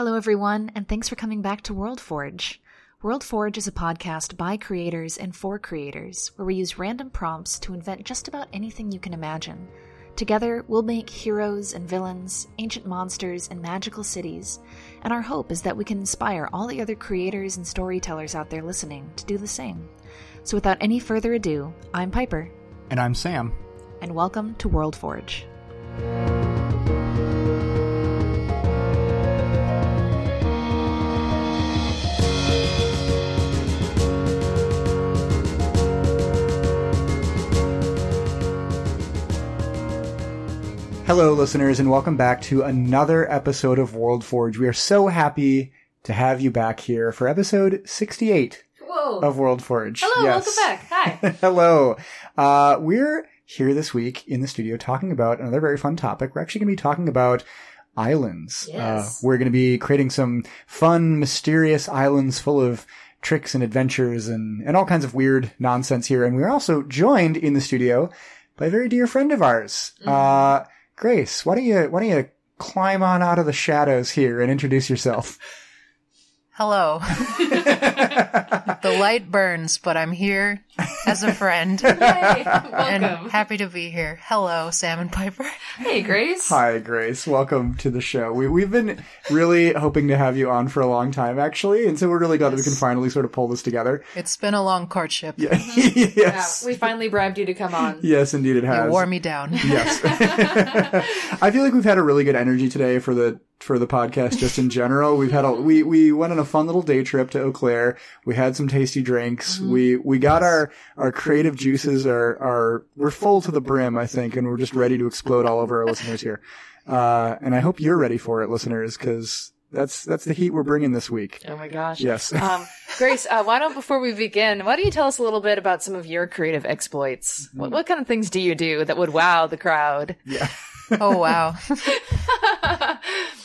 Hello, everyone, and thanks for coming back to World Forge. World Forge is a podcast by creators and for creators, where we use random prompts to invent just about anything you can imagine. Together, we'll make heroes and villains, ancient monsters, and magical cities, and our hope is that we can inspire all the other creators and storytellers out there listening to do the same. So, without any further ado, I'm Piper, And I'm Sam. and welcome to World Forge. Hello, listeners, and welcome back to another episode of World Forge. We are so happy to have you back here for episode 68 Whoa. of World Forge. Hello, Yes. welcome back. Hi. Hello. Uh, we're here this week in the studio talking about another very fun topic. We're actually going to be talking about islands. Yes. Uh, we're going to be creating some fun, mysterious islands full of tricks and adventures and, and all kinds of weird nonsense here. And we're also joined in the studio by a very dear friend of ours. Mm-hmm. Uh, Grace, why don't you, why don't you climb on out of the shadows here and introduce yourself? Hello. the light burns, but I'm here as a friend Hey, and welcome. happy to be here. Hello, Sam and Piper. hey, Grace. Hi, Grace. Welcome to the show. We, we've been really hoping to have you on for a long time, actually, and so we're really glad that we can finally sort of pull this together. It's been a long courtship. Yeah. Yeah, yes. we finally bribed you to come on. yes, indeed it has. You wore me down. Yes. I feel like we've had a really good energy today for the for the podcast just in general. We've had a we we went on a fun little day trip to Eau Claire. We had some tasty drinks. Mm-hmm. We we got our our creative juices are are we're full to the brim, I think, and we're just ready to explode all over our listeners here. Uh, and I hope you're ready for it, listeners, because that's that's the heat we're bringing this week. Oh my gosh. Yes. Um, Grace, uh, why don't before we begin, why don't you tell us a little bit about some of your creative exploits? Mm-hmm. What, what kind of things do you do that would wow the crowd? yeah. Oh, wow.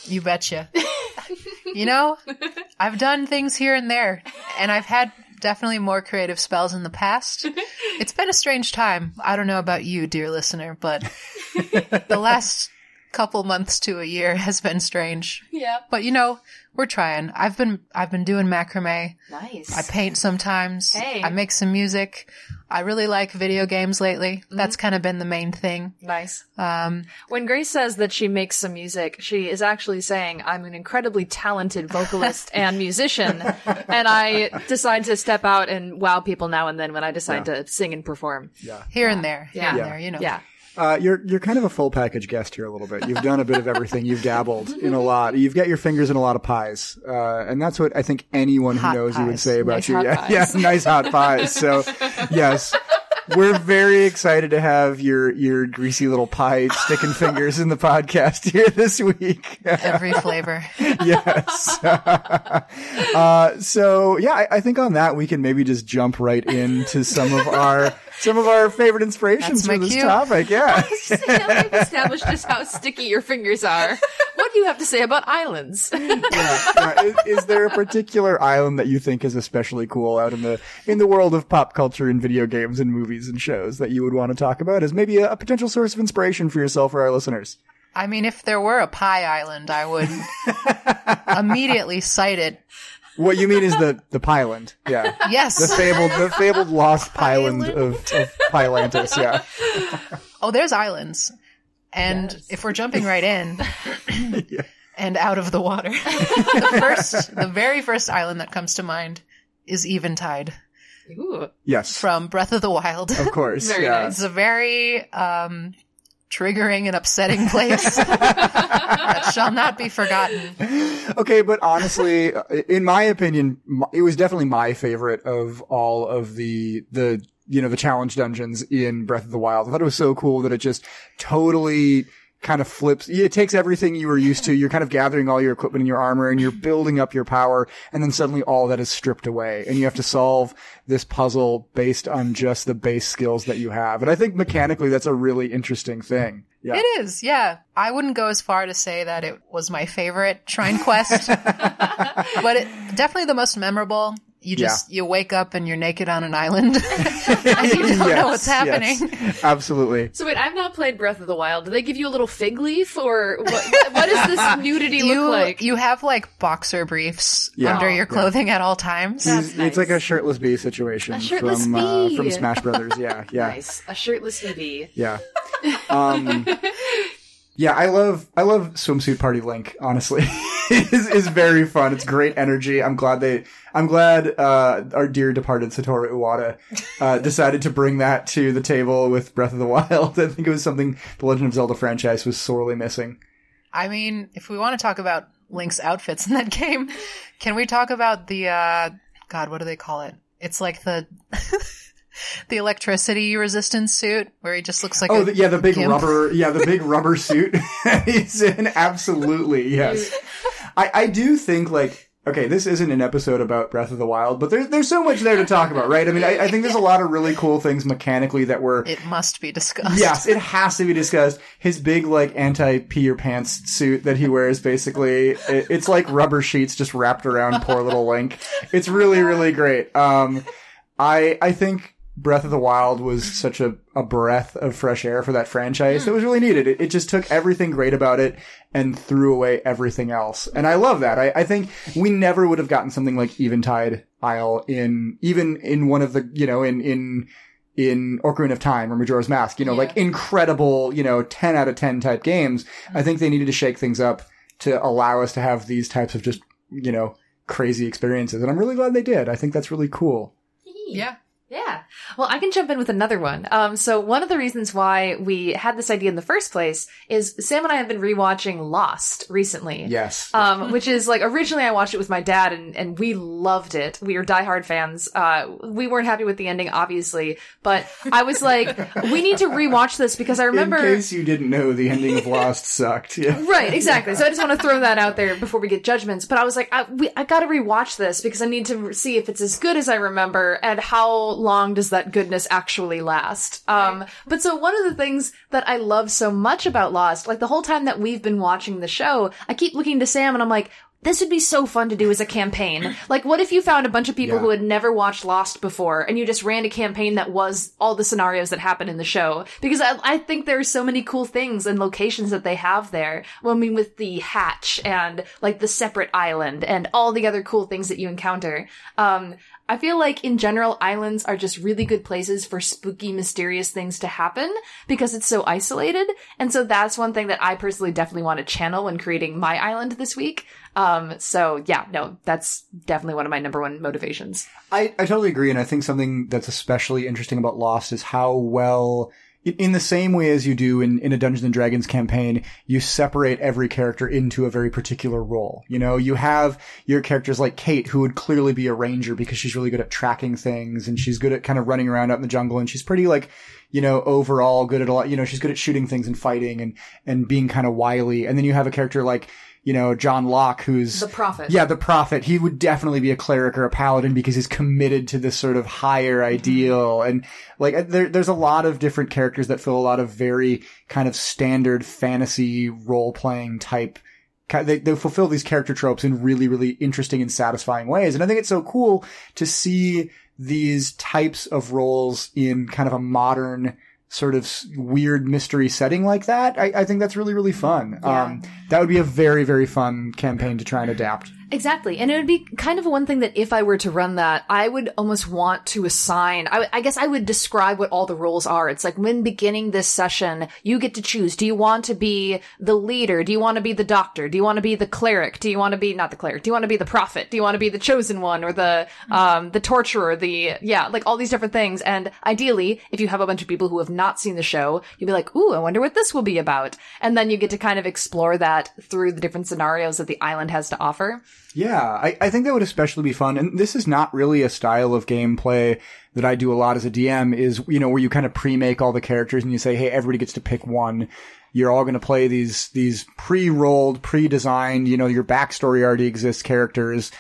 you betcha. You know, I've done things here and there, and I've had definitely more creative spells in the past. It's been a strange time. I don't know about you, dear listener, but the last couple months to a year has been strange. Yeah. But you know, we're trying. I've been I've been doing macrame. Nice. I paint sometimes. Hey. I make some music. I really like video games lately. That's kind of been the main thing. Nice. Um, When Grace says that she makes some music, she is actually saying, I'm an incredibly talented vocalist and musician, and I decide to step out and wow people now and then when I decide to sing and perform. Yeah. here and there, here Yeah. and Yeah. there, you know. Yeah. Uh, you're you're kind of a full package guest here a little bit. You've done a bit of everything. You've dabbled in a lot. You've got your fingers in a lot of pies, uh, and that's what I think anyone who Hot knows you would say about Nice you. yeah, pies. yeah, nice hot pies. So, yes, we're very excited to have your your greasy little pie sticking fingers in the podcast here this week. Every flavor. yes. uh, so yeah, I, I think on that we can maybe just jump right into some of our some of our favorite inspirations for this cue. topic. Yeah. now we've established just how sticky your fingers are. What do you have to say about islands? Yeah, yeah. Is, is there a particular island that you think is especially cool out in the in the world of pop culture and video games and movies and shows that you would want to talk about as maybe a, a potential source of inspiration for yourself or our listeners? I mean, if there were a pie island, I would immediately cite it. What you mean is the the Pyland, yeah, Yes, the fabled the fabled lost Pyland of, of Pylantis, yeah. Oh, there's islands. And if we're jumping right in and out of the water, the first, the very first island that comes to mind is Eventide Ooh, Yes, from Breath of the Wild. of course, Very yeah. nice. It's a very um, triggering and upsetting place that shall not be forgotten. Okay, but honestly, in my opinion, it was definitely my favorite of all of the the you know the challenge dungeons in Breath of the Wild. I thought it was so cool that it just totally kind of flips. It takes everything you were used to. You're kind of gathering all your equipment and your armor, and you're building up your power, and then suddenly all that is stripped away, and you have to solve this puzzle based on just the base skills that you have. And I think mechanically, that's a really interesting thing. Yeah. It is, yeah. I wouldn't go as far to say that it was my favorite Shrine Quest, but it definitely the most memorable. You just you wake up and you're naked on an island, and you don't know what's happening. yes, absolutely. So wait, I've not played Breath of the Wild. Do they give you a little fig leaf, or what, what does this nudity You look like? you have like boxer briefs Yeah. under your yeah. clothing at all times. That's It's, it's like a shirtless bee situation A shirtless from uh, bee. from Smash Brothers. Yeah, yeah. Nice, a shirtless EV. Yeah. Um, yeah, I love I love swimsuit party Link. Honestly, is is very fun. It's great energy. I'm glad they. I'm glad uh, our dear departed Satoru Iwata uh, decided to bring that to the table with Breath of the Wild. I think it was something the Legend of Zelda franchise was sorely missing. I mean, if we want to talk about Link's outfits in that game, can we talk about the uh God, what do they call it? It's like the the electricity resistant suit where he just looks like Oh, a the, yeah, the big gimp. rubber, yeah, the big rubber suit he's in. Absolutely, yes. I, I do think like, okay, this isn't an episode about Breath of the Wild, but there's there's so much there to talk about, right? I mean, I, I think there's a lot of really cool things mechanically that were. It must be discussed. Yes, it has to be discussed. His big like anti pee your pants suit that he wears, basically, it, it's like rubber sheets just wrapped around poor little Link. It's really really great. Um, I I think Breath of the Wild was such a, a breath of fresh air for that franchise. It was really needed. It, it just took everything great about it and threw away everything else. And I love that. I, I think we never would have gotten something like Eventide Isle in, even in one of the, you know, in, in, in Ocarina of Time or Majora's Mask, you know, Yeah. like incredible, you know, 10 out of 10 type games. I think they needed to shake things up to allow us to have these types of just, you know, crazy experiences. And I'm really glad they did. I think that's really cool. Yeah. Yeah. Well, I can jump in with another one. Um, so one of the reasons why we had this idea in the first place is Sam and I have been rewatching Lost recently. Yes. Um, which is like originally I watched it with my dad and, and we loved it. We were diehard fans. Uh, we weren't happy with the ending, obviously, but I was like, we need to rewatch this because I remember. In case you didn't know, the ending of Lost sucked. Yeah. Right, exactly. So I just want to throw that out there before we get judgments. But I was like, I, we, I got to rewatch this because I need to see if it's as good as I remember and how long does that goodness actually last. Um, but so one of the things that I love so much about Lost, like the whole time that we've been watching the show, I keep looking to Sam and I'm like. This would be so fun to do as a campaign. Like, what if you found a bunch of people Yeah. who had never watched Lost before and you just ran a campaign that was all the scenarios that happen in the show? Because I, I think there are so many cool things and locations that they have there. Well, I mean, with the hatch and like the separate island and all the other cool things that you encounter. Um, I feel like in general, islands are just really good places for spooky, mysterious things to happen because it's so isolated. And so that's one thing that I personally definitely want to channel when creating my island this week. Um, so yeah, no, that's definitely one of my number one motivations. I, I totally agree, and I think something that's especially interesting about Lost is how well, in, the same way as you do in, in a Dungeons and Dragons campaign, you separate every character into a very particular role. You know, you have your characters like Kate, who would clearly be a ranger because she's really good at tracking things, and she's good at kind of running around out in the jungle, and she's pretty like, you know, overall good at a lot, you know, she's good at shooting things and fighting and, and being kind of wily. And then you have a character like, you know, John Locke, who's The prophet. yeah, the prophet. He would definitely be a cleric or a paladin because he's committed to this sort of higher mm-hmm. ideal. And like, uh, there, there's a lot of different characters that fill a lot of very kind of standard fantasy role playing type. They, they fulfill these character tropes in really, really interesting and satisfying ways. And I think it's so cool to see these types of roles in kind of a modern sort of weird mystery setting like that. I, I think that's really, really fun. Um, that would be a very, very fun campaign to try and adapt. Exactly. And it would be kind of one thing that if I were to run that, I would almost want to assign, I, I guess I would describe what all the roles are. It's like when beginning this session, you get to choose. Do you want to be the leader? Do you want to be the doctor? Do you want to be the cleric? Do you want to be, not the cleric, do you want to be the prophet? Do you want to be the chosen one or the, um, the torturer? The, yeah, like all these different things. And ideally, if you have a bunch of people who have not seen the show, you'd be like, ooh, I wonder what this will be about. And then you get to kind of explore that through the different scenarios that the island has to offer. Yeah, I, I think that would especially be fun. And this is not really a style of gameplay that I do a lot as a DM is, you know, where you kind of pre-make all the characters and you say, hey, everybody gets to pick one. You're all going to play these, these pre-rolled, pre-designed, you know, your backstory already exists characters.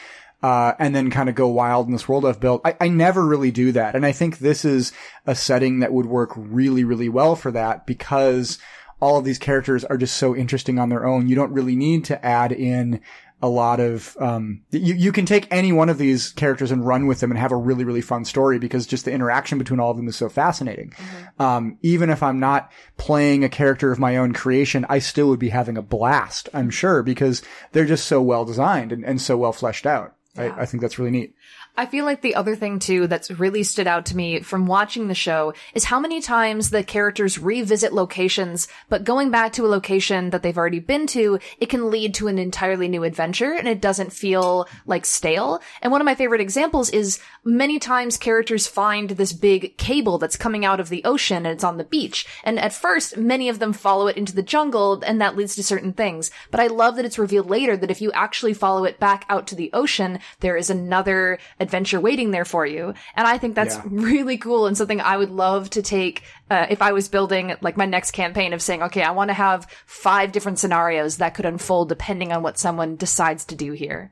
Uh, and then kind of go wild in this world I've built. I, I never really do that. And I think this is a setting that would work really, really well for that because all of these characters are just so interesting on their own. You don't really need to add in a lot of um, you you can take any one of these characters and run with them and have a really really fun story because just the interaction between all of them is so fascinating. Um, even if I'm not playing a character of my own creation, I still would be having a blast. I'm sure because they're just so well designed and, and so well fleshed out. I, I think that's really neat. I feel like the other thing too that's really stood out to me from watching the show is how many times the characters revisit locations, but going back to a location that they've already been to, it can lead to an entirely new adventure and it doesn't feel like stale. And one of my favorite examples is many times characters find this big cable that's coming out of the ocean and it's on the beach. And at first, many of them follow it into the jungle and that leads to certain things. But I love that it's revealed later that if you actually follow it back out to the ocean, there is another adventure waiting there for you. And I think that's Yeah. really cool and something I would love to take uh, if I was building like my next campaign of saying, okay, I want to have five different scenarios that could unfold depending on what someone decides to do here.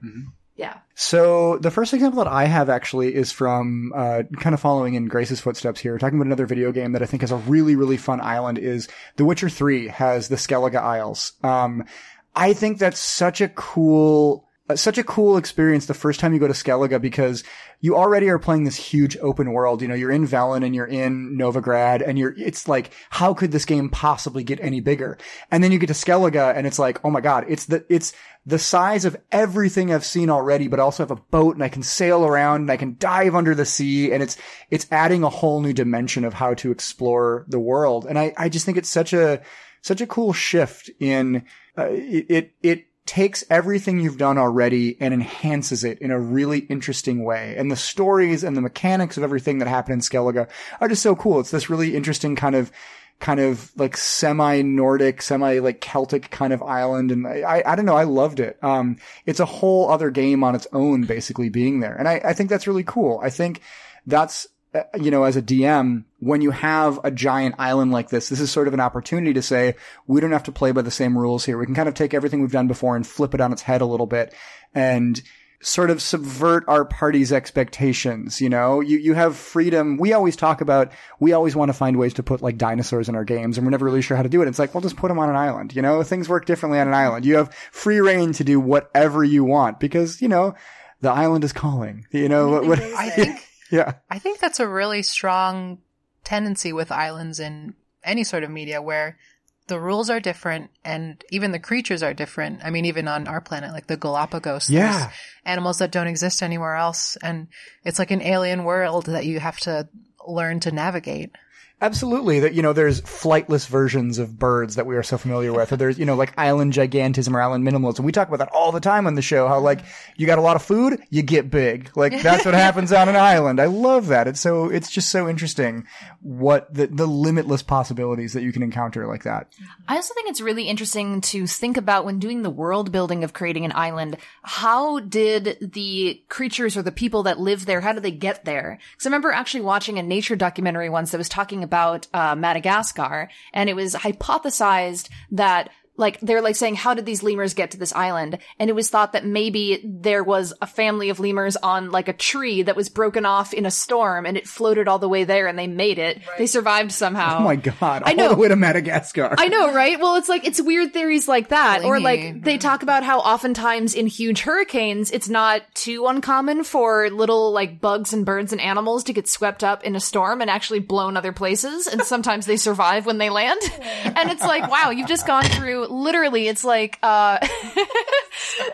Yeah. So the first example that I have actually is from uh, kind of following in Grace's footsteps here, talking about another video game that I think has a really really fun island. Is The Witcher Three has the Skellige Isles. Um, I think that's such a cool. Uh, Such a cool experience the first time you go to Skellige because you already are playing this huge open world. You know, you're in Velen and you're in Novigrad and you're, it's like, how could this game possibly get any bigger? And then you get to Skellige and it's like, oh my God, it's the, it's the size of everything I've seen already, but also have a boat and I can sail around and I can dive under the sea and it's, it's adding a whole new dimension of how to explore the world. And I, I just think it's such a, such a cool shift in, uh, it, it, it takes everything you've done already and enhances it in a really interesting way. And the stories and the mechanics of everything that happened in Skellige are just so cool. It's this really interesting kind of, kind of like semi-Nordic, semi like Celtic kind of island. And I, I, don't know. I loved it. Um, it's a whole other game on its own, basically being there. And I, I think that's really cool. I think that's, Uh, you know, as a DM, when you have a giant island like this, this is sort of an opportunity to say, we don't have to play by the same rules here. We can kind of take everything we've done before and flip it on its head a little bit and sort of subvert our party's expectations. You know, you, you have freedom. We always talk about, we always want to find ways to put like dinosaurs in our games and we're never really sure how to do it. It's like, well, just put them on an island. You know, things work differently on an island. You have free reign to do whatever you want because, you know, the island is calling. You know, what, what I think yeah. I think that's a really strong tendency with islands in any sort of media where the rules are different and even the creatures are different. I mean, even on our planet, like the Galapagos, Yeah. animals that don't exist anywhere else. And it's like an alien world that you have to learn to navigate. Absolutely. That, you know, there's flightless versions of birds that we are so familiar with. Or there's, you know, like island gigantism or island minimalism. We talk about that all the time on the show. How like you got a lot of food, you get big. Like that's what happens on an island. I love that. It's so, it's just so interesting what the, the limitless possibilities that you can encounter like that. I also think it's really interesting to think about when doing the world building of creating an island. How did the creatures or the people that live there, how did they get there? Because I remember actually watching a nature documentary once that was talking about uh, Madagascar, and it was hypothesized that like they're like saying how did these lemurs get to this island and it was thought that maybe there was a family of lemurs on like a tree that was broken off in a storm and it floated all the way there and they made it they survived somehow Oh my God. I All know. the way to Madagascar. I know, right? Well, it's like, it's weird theories like that. Or like, they talk about how oftentimes in huge hurricanes, it's not too uncommon for little like bugs and birds and animals to get swept up in a storm and actually blown other places. And sometimes they survive when they land. And it's like, wow, you've just gone through literally, it's like, uh,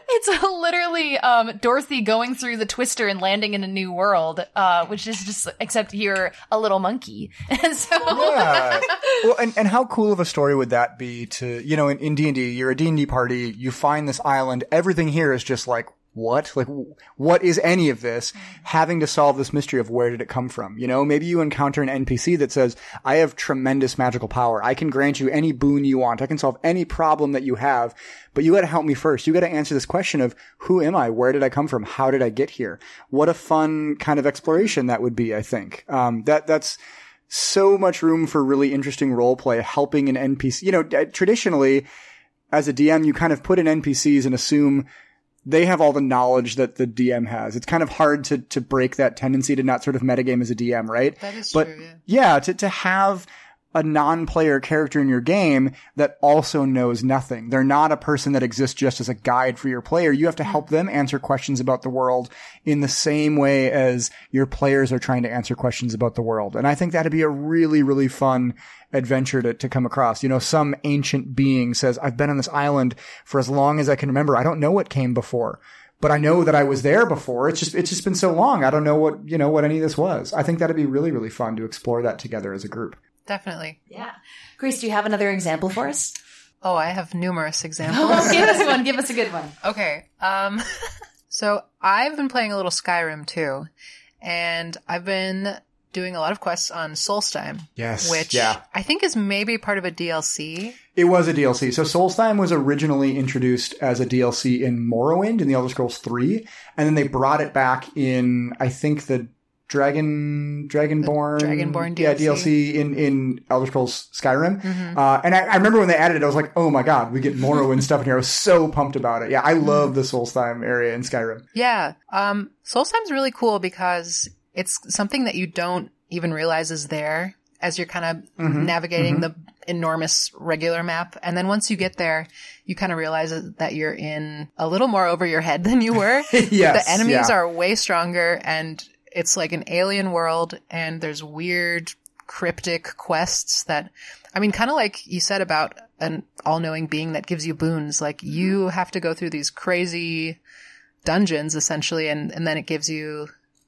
it's literally, um, Dorothy going through the twister and landing in a new world, uh, which is just, except you're a little monkey. And so, yeah. Well, and, and how cool of a story would that be to, you know, in, in D&D, you're a D&D party, you find this island, everything here is just like, what? Like, what is any of this? Having to solve this mystery of where did it come from? You know, maybe you encounter an NPC that says, I have tremendous magical power. I can grant you any boon you want. I can solve any problem that you have, but you gotta help me first. You gotta answer this question of, who am I? Where did I come from? How did I get here? What a fun kind of exploration that would be, I think. Um, that, that's, so much room for really interesting role play, helping an NPC. You know, traditionally, as a DM, you kind of put in NPCs and assume they have all the knowledge that the DM has. It's kind of hard to to break that tendency to not sort of metagame as a DM, right? That is but true, yeah. yeah, to to have a non-player character in your game that also knows nothing. They're not a person that exists just as a guide for your player. You have to help them answer questions about the world in the same way as your players are trying to answer questions about the world. And I think that'd be a really, really fun adventure to, to come across. You know, some ancient being says, I've been on this island for as long as I can remember. I don't know what came before but I know that I was there before. It's just it's just been so long. I don't know what you know what any of this was. I think that'd be really really fun to explore that together as a group. Definitely. Yeah. Grace, do you have another example for us? Oh, I have numerous examples. Oh, give us one. Give us a good one. Okay. Um, so I've been playing a little Skyrim too, and I've been doing a lot of quests on Solstheim. Yes, Which yeah. I think is maybe part of a DLC. It was a DLC. So Solstheim was originally introduced as a DLC in Morrowind in the Elder Scrolls 3, and then they brought it back in I think the Dragon Dragonborn Dragonborn yeah DLC. DLC in in Elder Scrolls Skyrim. Uh, and I, I remember when they added it, I was like, oh my god, we get Morrowind stuff in here. I was so pumped about it. Yeah, I love the Solstheim area in Skyrim. Yeah. Um, Solstheim's really cool because it's something that you don't even realize is there as you're kind of Mm-hmm. navigating the enormous regular map. And then once you get there, you kind of realize that you're in a little more over your head than you were. Yes, the enemies yeah. are way stronger and it's like an alien world and there's weird cryptic quests that, I mean, kind of like you said about an all-knowing being that gives you boons. Like mm-hmm. you have to go through these crazy dungeons essentially and, and then it gives you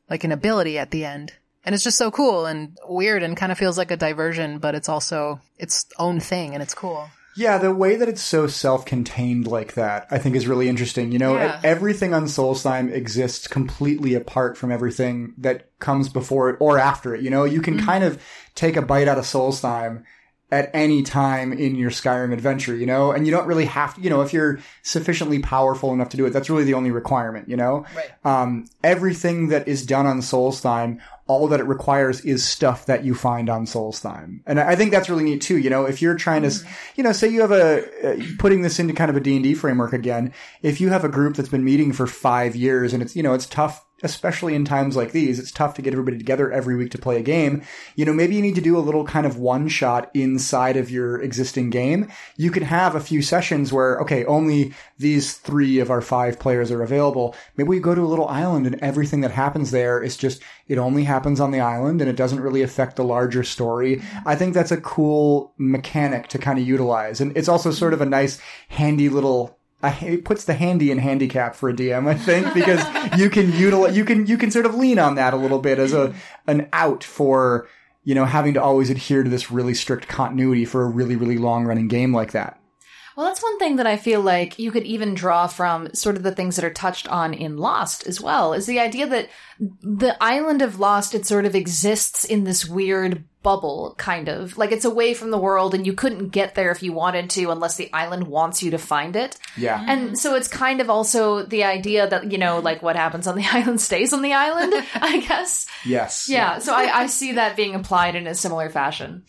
like an ability at the end. And it's just so cool and weird and kind of feels like a diversion, but it's also its own thing and it's cool. Yeah, the way that it's so self-contained like that, I think is really interesting. You know, Yeah. everything on Solstheim exists completely apart from everything that comes before it or after it. You know, you can mm-hmm. kind of take a bite out of Solstheim at any time in your Skyrim adventure, you know, and you don't really have to, you know, if you're sufficiently powerful enough to do it, that's really the only requirement, you know? Right. Um, everything that is done on Solstheim, all that it requires is stuff that you find on Solstheim. And I think that's really neat too. You know, if you're trying to, you know, say you have a, uh, putting this into kind of a D&D framework again, if you have a group that's been meeting for five years and it's, you know, it's tough, especially in times like these, it's tough to get everybody together every week to play a game. You know, maybe you need to do a little kind of one shot inside of your existing game. You can have a few sessions where, okay, only these three of our five players are available. Maybe we go to a little island and everything that happens there is just, it only happens on the island and it doesn't really affect the larger story. I think that's a cool mechanic to kind of utilize. And it's also sort of a nice, handy little I, it puts the handy in handicap for a DM, I think, because you can utilize, you can, you can sort of lean on that a little bit as a, an out for, you know, having to always adhere to this really strict continuity for a really, really long running game like that. Well, that's one thing that I feel like you could even draw from sort of the things that are touched on in Lost as well, is the idea that the island of Lost, it sort of exists in this weird bubble, kind of. Like it's away from the world and you couldn't get there if you wanted to unless the island wants you to find it. Yeah. And so it's kind of also the idea that, you know, like what happens on the island stays on the island, I guess. Yes. Yeah, so I, I see that being applied in a similar fashion.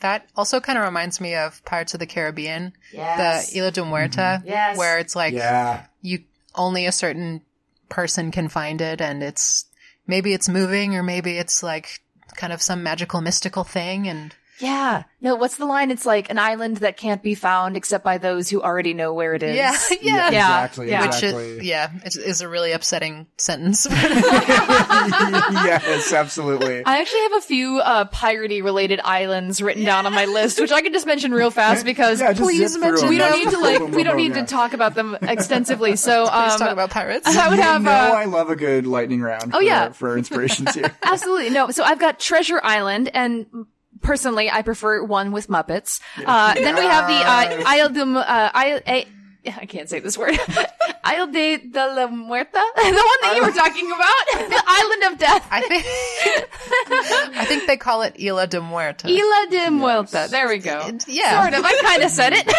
That also kind of reminds me of Pirates of the Caribbean, Yes. the Isla de Muerta, mm-hmm. Yes. where it's like Yeah. you only a certain person can find it, and it's maybe it's moving or maybe it's like kind of some magical mystical thing, and Yeah. No, what's the line? It's like an island that can't be found except by those who already know where it is. yeah, yeah, Yeah. Exactly. Yeah. which Exactly. is yeah, it is a really upsetting sentence. yes, absolutely. I actually have a few uh, piratey related islands written down on my list, which I can just mention real fast because Yeah, please zip mention. through We don't need to like. Boom, boom, We don't need to talk about them extensively. So Let's um, talk about pirates. I would you have. know uh, I love a good lightning round. Oh, for, yeah. For inspirations here. Absolutely no. So I've got Treasure Island, and personally, I prefer one with Muppets. Uh, then we have the uh, Isle de Mu- uh, Isle. A- I can't say this word. Isle de, de la Muerta, the one that you were talking about, the Island of Death. I think I think they call it Isla de Muerta. Isla de Muerta. There we go. yeah. Sort of. I kind of said it.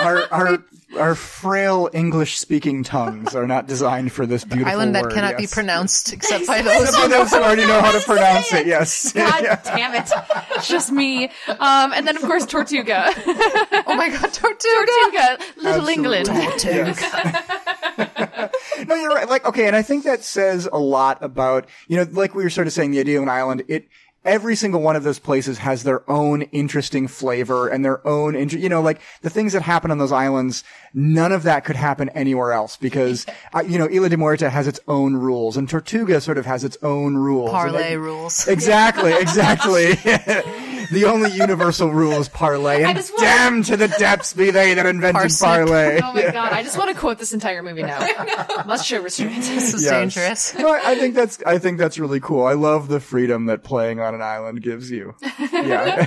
our, our, our frail English speaking tongues are not designed for this beautiful Island that word, cannot be pronounced except by those. For those who already know how to pronounce it, yes. God damn it. It's just me. Um, and then of course Tortuga. oh my god, Tortuga! Tortuga, Little Absolutely. England. no, you're right. Like, okay, and I think that says a lot about, you know, like we were sort of saying, the idea of an island, it, every single one of those places has their own interesting flavor and their own, inter- you know, like the things that happen on those islands, none of that could happen anywhere else because, uh, you know, Isla de Muerta has its own rules and Tortuga sort of has its own rules. And Parlay rules. Exactly, exactly. the only universal rule is parlay, and just wanna- damn to the depths be they that invented Parsnip. parlay. Oh my god, I just want to quote this entire movie now. Must show restraint. This is Yes. dangerous. No, I, I think that's I think that's really cool. I love the freedom that playing on an island gives you. Yeah,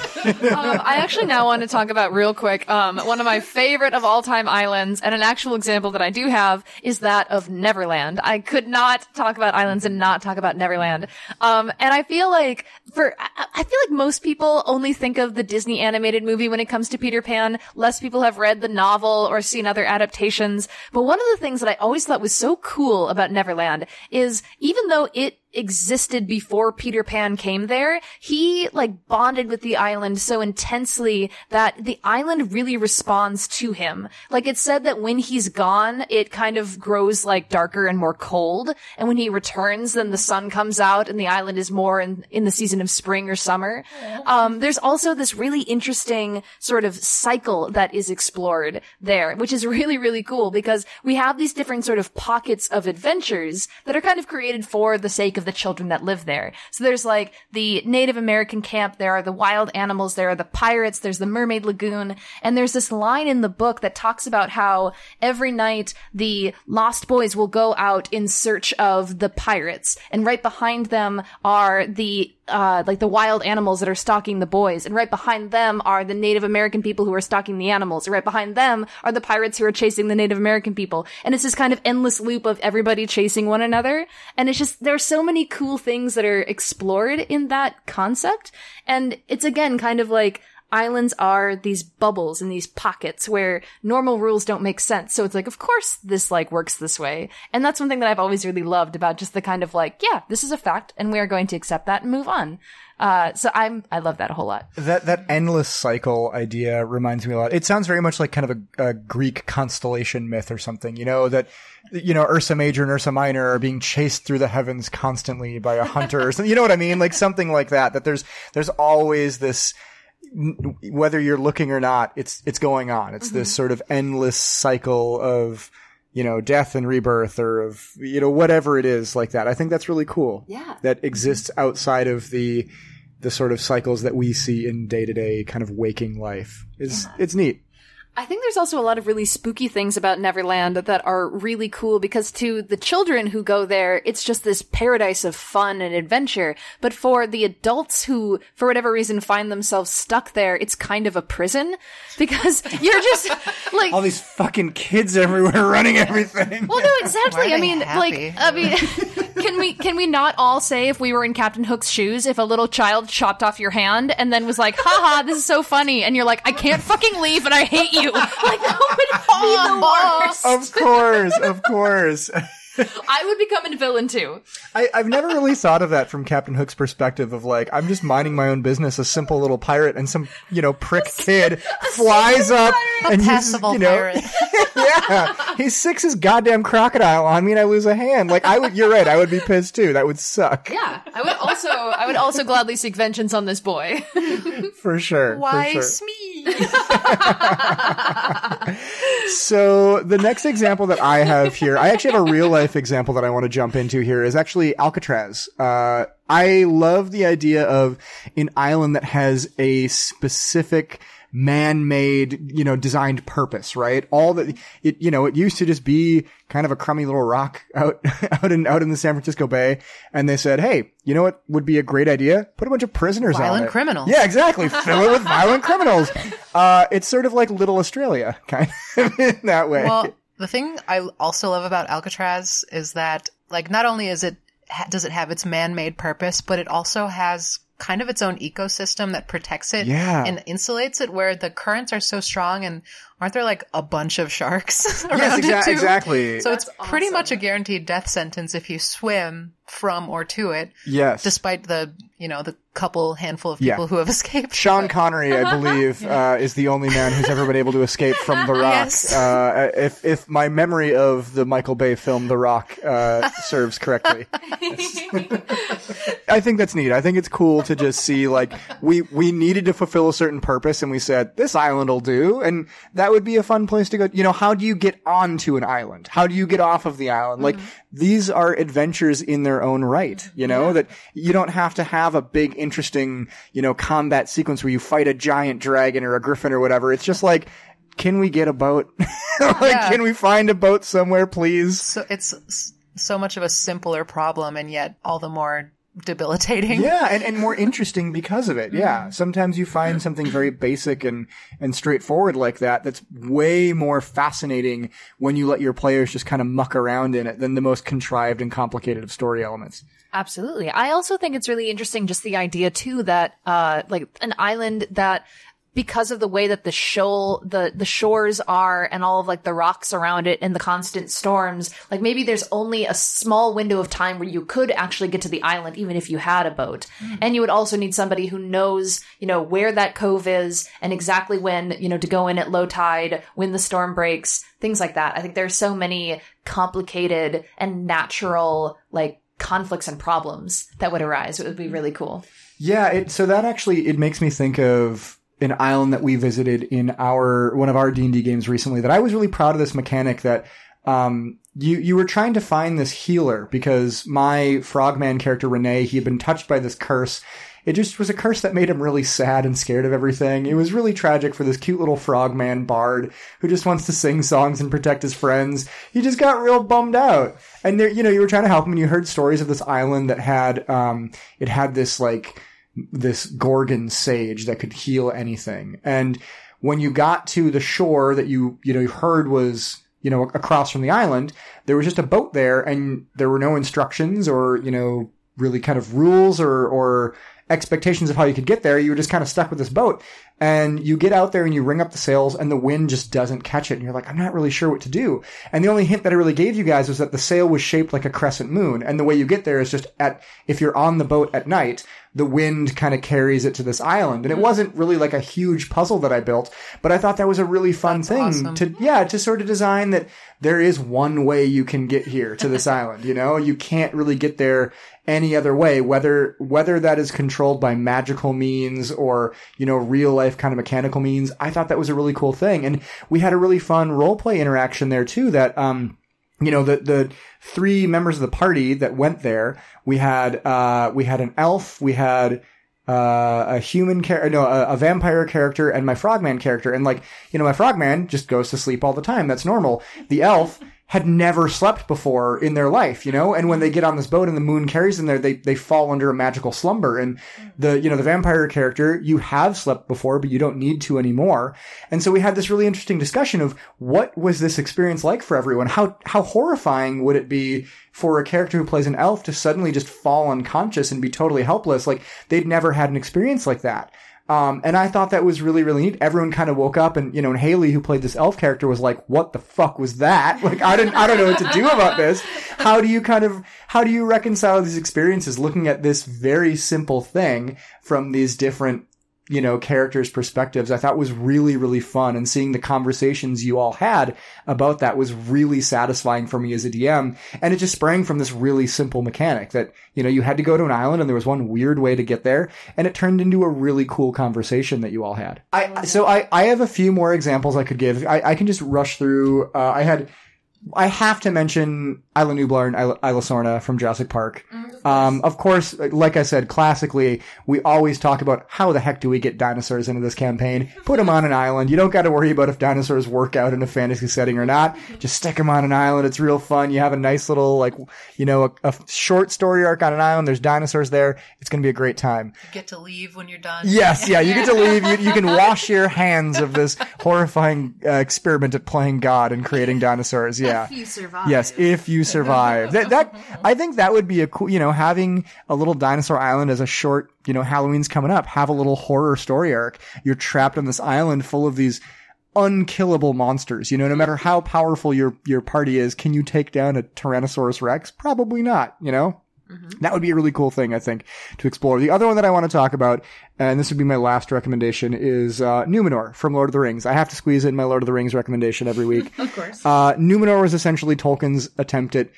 um, I actually now want to talk about real quick. Um, one of my favorite of all time islands, and an actual example that I do have is that of Neverland. I could not talk about islands and not talk about Neverland. Um, and I feel like for I, I feel like most people only think of the Disney animated movie when it comes to Peter Pan. Less people have read the novel or seen other adaptations. But one of the things that I always thought was so cool about Neverland is even though it existed before Peter Pan came there, he like bonded with the island so intensely that the island really responds to him. Like it's said that when he's gone, it kind of grows like darker and more cold. And when he returns, then the sun comes out and the island is more in, in the season of spring or summer. Um, there's also this really interesting sort of cycle that is explored there, which is really, really cool because we have these different sort of pockets of adventures that are kind of created for the sake of the children that live there. So there's like the Native American camp, there are the wild animals, there are the pirates, there's the mermaid lagoon, and there's this line in the book that talks about how every night the lost boys will go out in search of the pirates, and right behind them are the uh, like the wild animals that are stalking the boys, and right behind them are the Native American people who are stalking the animals, and right behind them are the pirates who are chasing the Native American people, and it's this kind of endless loop of everybody chasing one another, and it's just there are so many cool things that are explored in that concept, and it's again kind of like islands are these bubbles and these pockets where normal rules don't make sense. So it's like, of course this like works this way. And that's one thing that I've always really loved about just the kind of like, yeah, this is a fact and we are going to accept that and move on. Uh, so I'm, I love that a whole lot. that that endless cycle idea reminds me a lot. It sounds very much like kind of a, a Greek constellation myth or something. You know that you know Ursa Major and Ursa Minor are being chased through the heavens constantly by a hunter. or something. You know what I mean? Like something like that. That there's there's always this whether you're looking or not, it's it's going on. It's this mm-hmm. sort of endless cycle of you know death and rebirth, or of you know whatever it is like that. I think that's really cool. Yeah. that exists outside of the the sort of cycles that we see in day to day kind of waking life. Is it's neat. I think there's also a lot of really spooky things about Neverland that are really cool because to the children who go there, it's just this paradise of fun and adventure. But for the adults who, for whatever reason, find themselves stuck there, it's kind of a prison because you're just like, All these fucking kids everywhere running everything. well, no, exactly. I mean, happy? like, I mean, can we can we not all say if we were in Captain Hook's shoes, if a little child chopped off your hand and then was like, "Haha, this is so funny," and you're like, "I can't fucking leave, and I hate you," like that would be the worst. of course, of course. I would become a villain too. I, I've never really thought of that from Captain Hook's perspective of like, I'm just minding my own business, a simple little pirate, and some, you know, prick kid flies up and uses, you know, yeah, he sicks his goddamn crocodile on me and I lose a hand. Like, I would, you're right, I would be pissed too. That would suck. Yeah, I would also I would also gladly seek vengeance on this boy. For sure. Why for sure. me? So the next example that I have here, I actually have a real life example that I want to jump into here is actually Alcatraz. Uh, I love the idea of an island that has a specific man-made, you know, designed purpose, right? All that it, you know, it used to just be kind of a crummy little rock out, out in, out in the San Francisco Bay. And they said, Hey, you know what would be a great idea? Put a bunch of prisoners on Violent criminals. Yeah, exactly. Fill it with violent criminals. Uh, it's sort of like Little Australia, kind of in that way. Well, the thing I also love about Alcatraz is that, like, not only is it does it have its man-made purpose, but it also has kind of its own ecosystem that protects it Yeah. and insulates it, where the currents are so strong and aren't there like a bunch of sharks around yes, it too? exactly. So it's pretty awesome. much a guaranteed death sentence if you swim from or to it, yes. despite the you know the couple handful of Yeah. people who have escaped. Sean Connery, I believe, uh, is the only man who's ever been able to escape from The Rock. Yes. Uh, if if my memory of the Michael Bay film The Rock uh, serves correctly, I think that's neat. I think it's cool to just see like we we needed to fulfill a certain purpose, and we said this island will do, and that would be a fun place to go. You know, how do you get onto an island? How do you get off of the island? Like these are adventures in their own right. You know that you don't have to have a big, interesting, you know, combat sequence where you fight a giant dragon or a griffin or whatever. It's just like. Can we get a boat? like, Yeah. can we find a boat somewhere, please? So it's so much of a simpler problem and yet all the more debilitating. Yeah, and, and more interesting because of it. Yeah. Mm-hmm. Sometimes you find something very basic and, and straightforward like that that's way more fascinating when you let your players just kind of muck around in it than the most contrived and complicated of story elements. Absolutely. I also think it's really interesting just the idea too that uh like an island that because of the way that the shoal the the shores are and all of like the rocks around it and the constant storms like maybe there's only a small window of time where you could actually get to the island even if you had a boat. And you would also need somebody who knows you know where that cove is and exactly when you know to go in at low tide when the storm breaks things like that. I think there's so many complicated and natural like conflicts and problems that would arise. It would be really cool. Yeah, it, so that actually it makes me think of an island that we visited in our one of our D and D games recently. That I was really proud of this mechanic that um, you you were trying to find this healer because my frogman character Renee he had been touched by this curse. It just was a curse that made him really sad and scared of everything. It was really tragic for this cute little frogman bard who just wants to sing songs and protect his friends. He just got real bummed out. And there, you know, you were trying to help him and you heard stories of this island that had, um, it had this like, this Gorgon sage that could heal anything. And when you got to the shore that you, you know, you heard was, you know, across from the island, there was just a boat there and there were no instructions or, you know, really kind of rules or, or expectations of how you could get there. You were just kind of stuck with this boat and you get out there and you ring up the sails and the wind just doesn't catch it. And you're like, I'm not really sure what to do. And the only hint that I really gave you guys was that the sail was shaped like a crescent moon. And the way you get there is just at, if you're on the boat at night, the wind kind of carries it to this island. And it mm-hmm. wasn't really like a huge puzzle that I built, but I thought that was a really fun thing awesome. to, yeah, to sort of design that there is one way you can get here to this island. You know, you can't really get there any other way, whether, whether that is controlled by magical means or, you know, real life kind of mechanical means. I thought that was a really cool thing. And we had a really fun role play interaction there too that, um, you know, the, the three members of the party that went there, we had, uh, we had an elf, we had, uh, a human character, no, a, a vampire character and my frogman character. And like, you know, my frogman just goes to sleep all the time. That's normal. The elf had never slept before in their life, you know? And when they get on this boat and the moon carries them there, they, they fall under a magical slumber. And the, you know, the vampire character, you have slept before, but you don't need to anymore. And so we had this really interesting discussion of what was this experience like for everyone? How, how horrifying would it be for a character who plays an elf to suddenly just fall unconscious and be totally helpless? Like they'd never had an experience like that. Um, and I thought that was really, really neat. Everyone kind of woke up and, you know, and Haley, who played this elf character was like, what the fuck was that? Like, I didn't, I don't know what to do about this. How do you kind of, how do you reconcile these experiences looking at this very simple thing from these different, you know, characters' perspectives? I thought was really, really fun and seeing the conversations you all had about that was really satisfying for me as a DM. And it just sprang from this really simple mechanic that, you know, you had to go to an island and there was one weird way to get there. And it turned into a really cool conversation that you all had. I, so I, I have a few more examples I could give. I, I can just rush through. Uh, I had, I have to mention Isla Nublar and Isla, Isla Sorna from Jurassic Park. Um, of course, like I said, classically, we always talk about how the heck do we get dinosaurs into this campaign? Put them on an island. You don't got to worry about if dinosaurs work out in a fantasy setting or not. Just stick them on an island. It's real fun. You have a nice little, like, you know, a, a short story arc on an island. There's dinosaurs there. It's going to be a great time. Get to leave when you're done. Yes, yeah, you get to leave. You, you can wash your hands of this horrifying uh, experiment at playing God and creating dinosaurs. Yeah. If you survive. Yes, if you survive. that, that, I think that would be a cool, you know, having a little dinosaur island as a short, you know, Halloween's coming up. Have a little horror story arc. You're trapped on this island full of these unkillable monsters. You know, no matter how powerful your, your party is, can you take down a Tyrannosaurus Rex? Probably not, you know? That would be a really cool thing, I think, to explore. The other one that I want to talk about, and this would be my last recommendation, is uh, Numenor from Lord of the Rings. I have to squeeze in my Lord of the Rings recommendation every week. Of course. Uh, Numenor was essentially Tolkien's attempt at,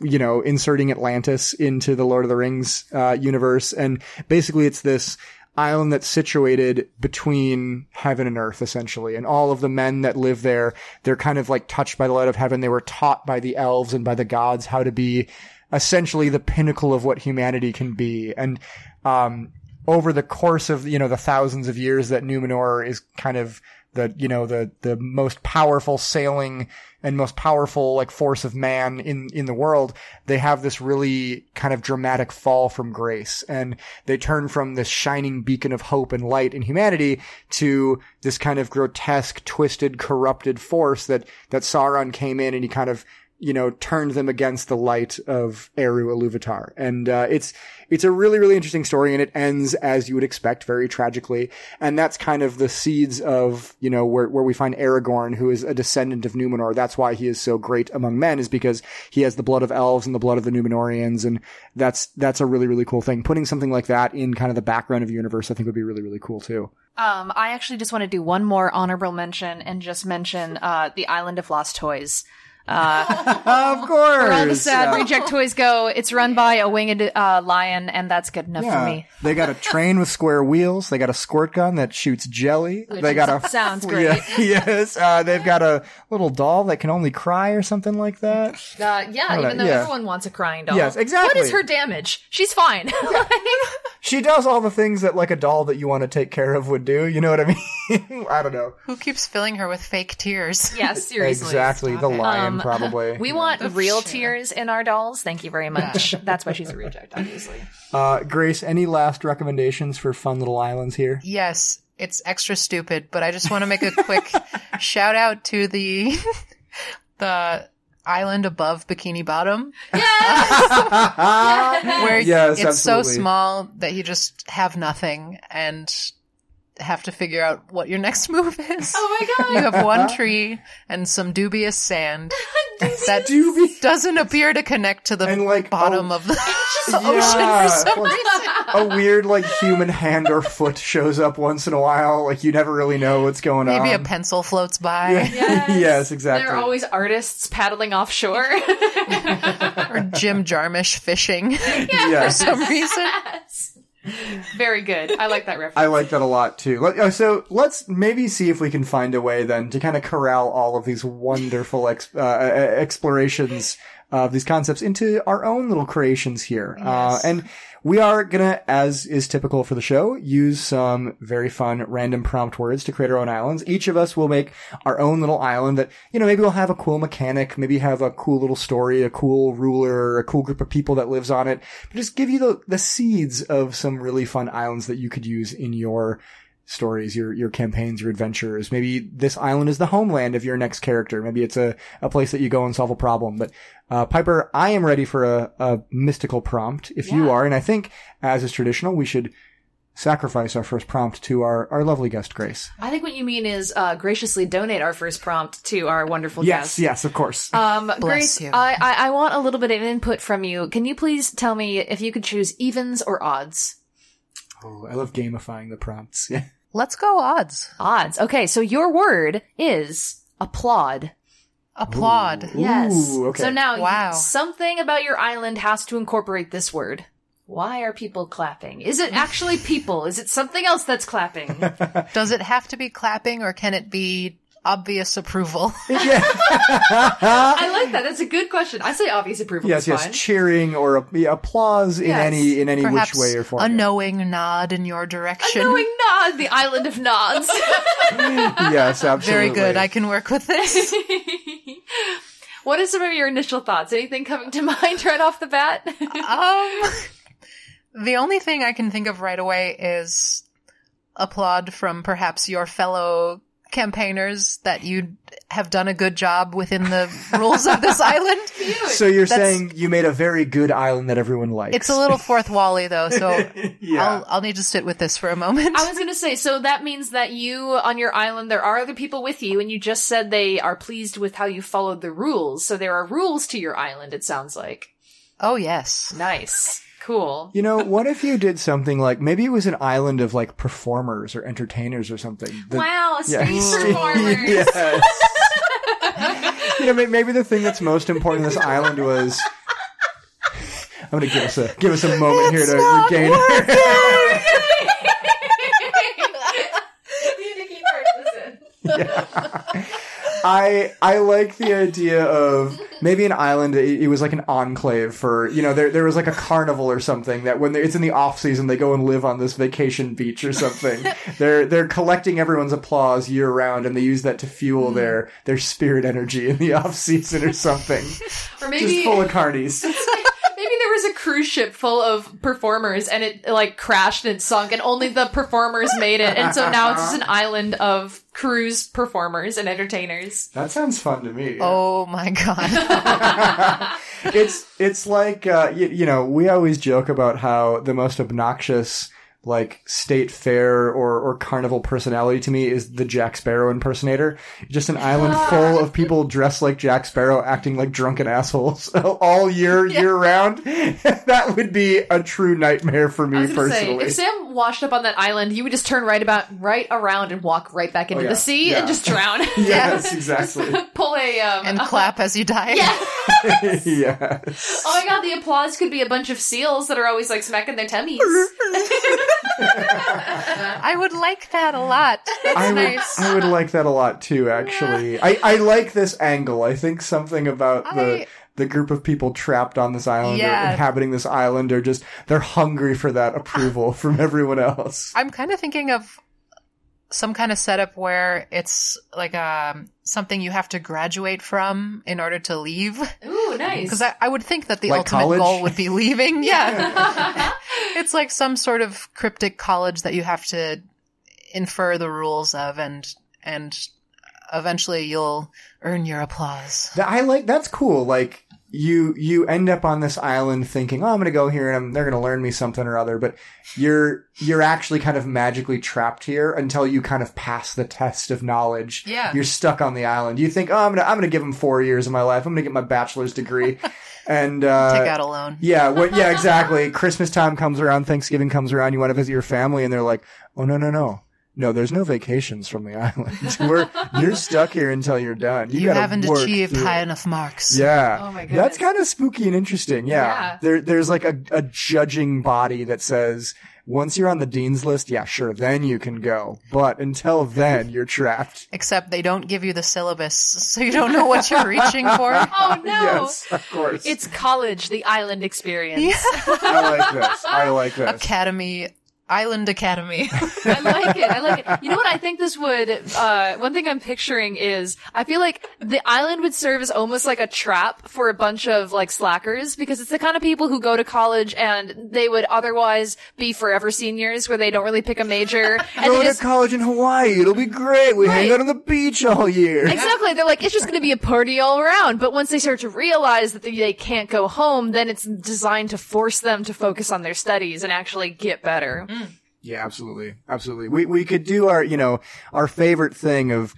you know, inserting Atlantis into the Lord of the Rings uh, universe, and basically it's this island that's situated between heaven and earth, essentially. And all of the men that live there, they're kind of like touched by the light of heaven. They were taught by the elves and by the gods how to be essentially the pinnacle of what humanity can be. And, um, over the course of, you know, the thousands of years that Numenor is kind of the, you know, the, the most powerful sailing and most powerful, like, force of man in, in the world, they have this really kind of dramatic fall from grace. And they turn from this shining beacon of hope and light in humanity to this kind of grotesque, twisted, corrupted force that, that Sauron came in and he kind of, you know, turned them against the light of Eru Iluvatar. And, uh, it's, it's a really, really interesting story and it ends as you would expect, very tragically. And that's kind of the seeds of, you know, where, where we find Aragorn, who is a descendant of Numenor. That's why he is so great among men is because he has the blood of elves and the blood of the Numenoreans. And that's, that's a really, really cool thing. Putting something like that in kind of the background of the universe, I think would be really, really cool too. Um, I actually just want to do one more honorable mention and just mention uh, the Island of Lost Toys. Of course. Where all the sad Yeah. reject toys go. It's run by a winged uh, lion, and that's good enough for me. They got a train with square wheels. They got a squirt gun that shoots jelly. they got a sounds great. Yeah, yes. Uh, they've got a little doll that can only cry or something like that. Uh, yeah, even know, though yeah. everyone wants a crying doll. Yes, exactly. What is her damage? She's fine. She does all the things that like a doll that you want to take care of would do. You know what I mean? I don't know. Who keeps filling her with fake tears? yeah, seriously. Exactly. The lion, Um, probably. We want real Sure. tears in our dolls. Thank you very much. That's why she's a reject, obviously. Uh, Grace, any last recommendations for fun little islands here? Yes, it's extra stupid, but I just want to make a quick shout out to the the island above Bikini Bottom, Yes! where Yes, it's so small that you just have nothing and have to figure out what your next move is. Oh my god. You have one tree and some dubious sand that Dubious. doesn't appear to connect to the And, like, bottom oh- of the Yeah, ocean for some like, reason. a weird like human hand or foot shows up once in a while. Like you never really know what's going on. Maybe a pencil floats by. yes, exactly. There are always artists paddling offshore. or Jim Jarmusch fishing for some reason. Very good. I like that reference. I like that a lot too. Uh, So let's maybe see if we can find a way then to kind of corral all of these wonderful ex- uh, uh, explorations of these concepts into our own little creations here. Uh, and we are gonna, as is typical for the show, use some very fun random prompt words to create our own islands. Each of us will make our own little island that, you know, maybe we'll have a cool mechanic, maybe have a cool little story, a cool ruler, a cool group of people that lives on it. But just give you the, the seeds of some really fun islands that you could use in your stories, your, your campaigns, your adventures. Maybe this island is the homeland of your next character. Maybe it's a, a place that you go and solve a problem. But, uh, Piper, I am ready for a, a mystical prompt if you are. And I think, as is traditional, we should sacrifice our first prompt to our, our lovely guest, Grace. I think what you mean is uh, graciously donate our first prompt to our wonderful Yes, guest. yes, of course. Um, Bless Grace, you. I, I, I want a little bit of input from you. Can you please tell me if you could choose evens or odds? oh, I love gamifying the prompts. Yeah. Let's go odds. Odds. Okay, so your word is applaud. Applaud. Yes. Ooh, okay. So now, Wow. something about your island has to incorporate this word. Why are people clapping? Is it actually people? Is it something else that's clapping? Does it have to be clapping or can it be obvious approval? I like that. That's a good question. I say obvious approval yes, is yes, fine. cheering or a, yeah, applause in Yes. any, in any which Perhaps way or form. a knowing nod in your direction. A knowing nod, the island of nods. yes, absolutely. Very good. I can work with this. what are some of your initial thoughts? Anything coming to mind right off the bat? um, the only thing I can think of right away is applaud from perhaps your fellow campaigners that you have done a good job within the rules of this island. So you're That's- saying you made a very good island that everyone likes. It's a little fourth wally though, so Yeah. I'll I'll need to sit with this for a moment. I was gonna say, so that means that you, on your island, there are other people with you, and you just said they are pleased with how you followed the rules. So there are rules to your island, it sounds like. Oh yes. Nice. Cool. You know, what if you did something like maybe it was an island of like performers or entertainers or something? The- Wow, Yeah. space performers. yes. you know, maybe the thing that's most important on this island was. I'm gonna give us a give us a moment here to regain. I I like the idea of maybe an island. It, it was like an enclave for you know there there was like a carnival or something that when it's in the off season they go and live on this vacation beach or something. they're they're collecting everyone's applause year round and they use that to fuel mm-hmm. their their spirit energy in the off season or something. Or Just maybe full of carnies. maybe there was a cruise ship full of performers and it like crashed and sunk and only the performers made it. And so now it's just an island of cruise performers and entertainers. That sounds fun to me. Oh my god. it's it's like uh, you, you know we always joke about how the most obnoxious like state fair or or carnival personality to me is the Jack Sparrow impersonator. Just an island full of people dressed like Jack Sparrow, acting like drunken assholes all year year round. that would be a true nightmare for I me was gonna say, personally. if Sam washed up on that island, you would just turn right about right around and walk right back into Oh, yeah. the sea Yeah. and just drown. yes, exactly. Pull a um and clap as you die. yes. Oh my god, the applause could be a bunch of seals that are always like smacking their tummies. I would like that a lot. That's I would, nice. I would like that a lot too, actually. I, I like this angle. I think something about the I- the group of people trapped on this island or inhabiting this island are just they're hungry for that approval from everyone else. I'm kind of thinking of some kind of setup where it's like um something you have to graduate from in order to leave. Ooh, nice. Because I, I would think that the Like ultimate college? goal would be leaving. Yeah. it's like some sort of cryptic college that you have to infer the rules of and and eventually you'll earn your applause. I like that's cool. Like you you end up on this island thinking, "Oh, I'm going to go here and I'm, they're going to learn me something or other," but you're you're actually kind of magically trapped here until you kind of pass the test of knowledge. Yeah. You're stuck on the island. You think, "Oh, I'm going to I'm going to give them 4 years of my life. I'm going to get my bachelor's degree." and uh Take out a loan. yeah, what, yeah, exactly. Christmas time comes around, Thanksgiving comes around, you want to visit your family, and they're like, "Oh no, no, no, no! There's no vacations from the island. We're you're stuck here until you're done. You gotta haven't achieved through high enough marks. Yeah, Oh my that's kind of spooky and interesting. Yeah, Yeah. there there's like a a judging body that says. Once you're on the dean's list, yeah, sure, then you can go. But until then, you're trapped. Except they don't give you the syllabus, so you don't know what you're reaching for. oh no. Yes, of course. It's college, the island experience. I like this. I like this. Academy, Island Academy. I like it. I like it. You know what? I think this would, uh, one thing I'm picturing is, I feel like the island would serve as almost like a trap for a bunch of like slackers because it's the kind of people who go to college and they would otherwise be forever seniors where they don't really pick a major. And Go to just, college in Hawaii. It'll be great. We hang out on the beach all year. Exactly. They're like, it's just going to be a party all around. But once they start to realize that they, they can't go home, then it's designed to force them to focus on their studies and actually get better. Yeah, absolutely. Absolutely. We, we could do our, you know, our favorite thing of,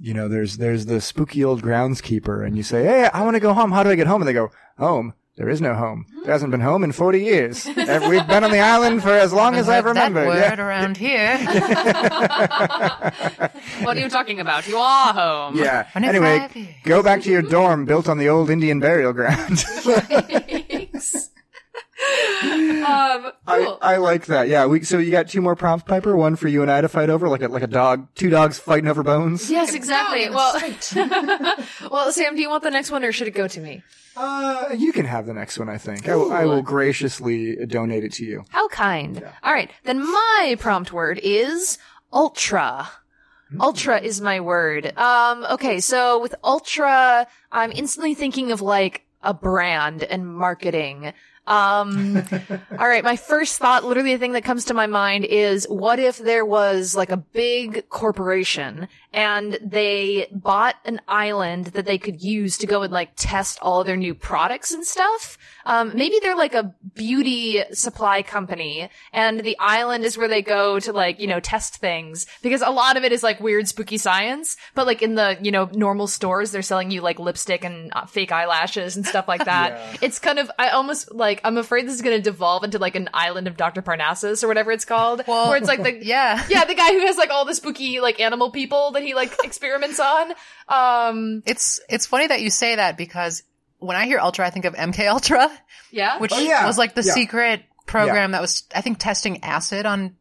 you know, there's, there's the spooky old groundskeeper and you say, Hey, I want to go home. How do I get home? And they go, home. There is no home. There hasn't been home in 40 years. We've been on the island for as long as I've Heard that remembered. word Yeah. around here. What are you talking about? You are home. Yeah. Anyway, go back to your dorm built on the old Indian burial ground. Thanks. um, I, cool. I like that. Yeah. We, so you got two more prompts, Piper. One for you and I to fight over, like a, like a dog, two dogs fighting over bones. yes, exactly. Well, well, Sam, do you want the next one or should it go to me? Uh, you can have the next one, I think. I, will- I will graciously donate it to you. How kind. All right. Then my prompt word is ultra. Ultra is my word. Um, okay. So with ultra, I'm instantly thinking of like a brand and marketing. Um, all right. My first thought, literally the thing that comes to my mind is what if there was like a big corporation and they bought an island that they could use to go and like test all their new products and stuff. Um, maybe they're like a beauty supply company and the island is where they go to like, you know, test things because a lot of it is like weird spooky science, but like in the, you know, normal stores, they're selling you like lipstick and uh, fake eyelashes and stuff like that. It's kind of, I almost like, I'm afraid this is going to devolve into like an island of Dr. Parnassus or whatever it's called. Well, where it's like the, yeah. yeah, the guy who has like all the spooky like animal people that he like experiments on. Um, It's it's funny that you say that because when I hear Ultra, I think of MK Ultra, yeah. which Oh, yeah. was like the Yeah. secret program that was, I think, testing acid on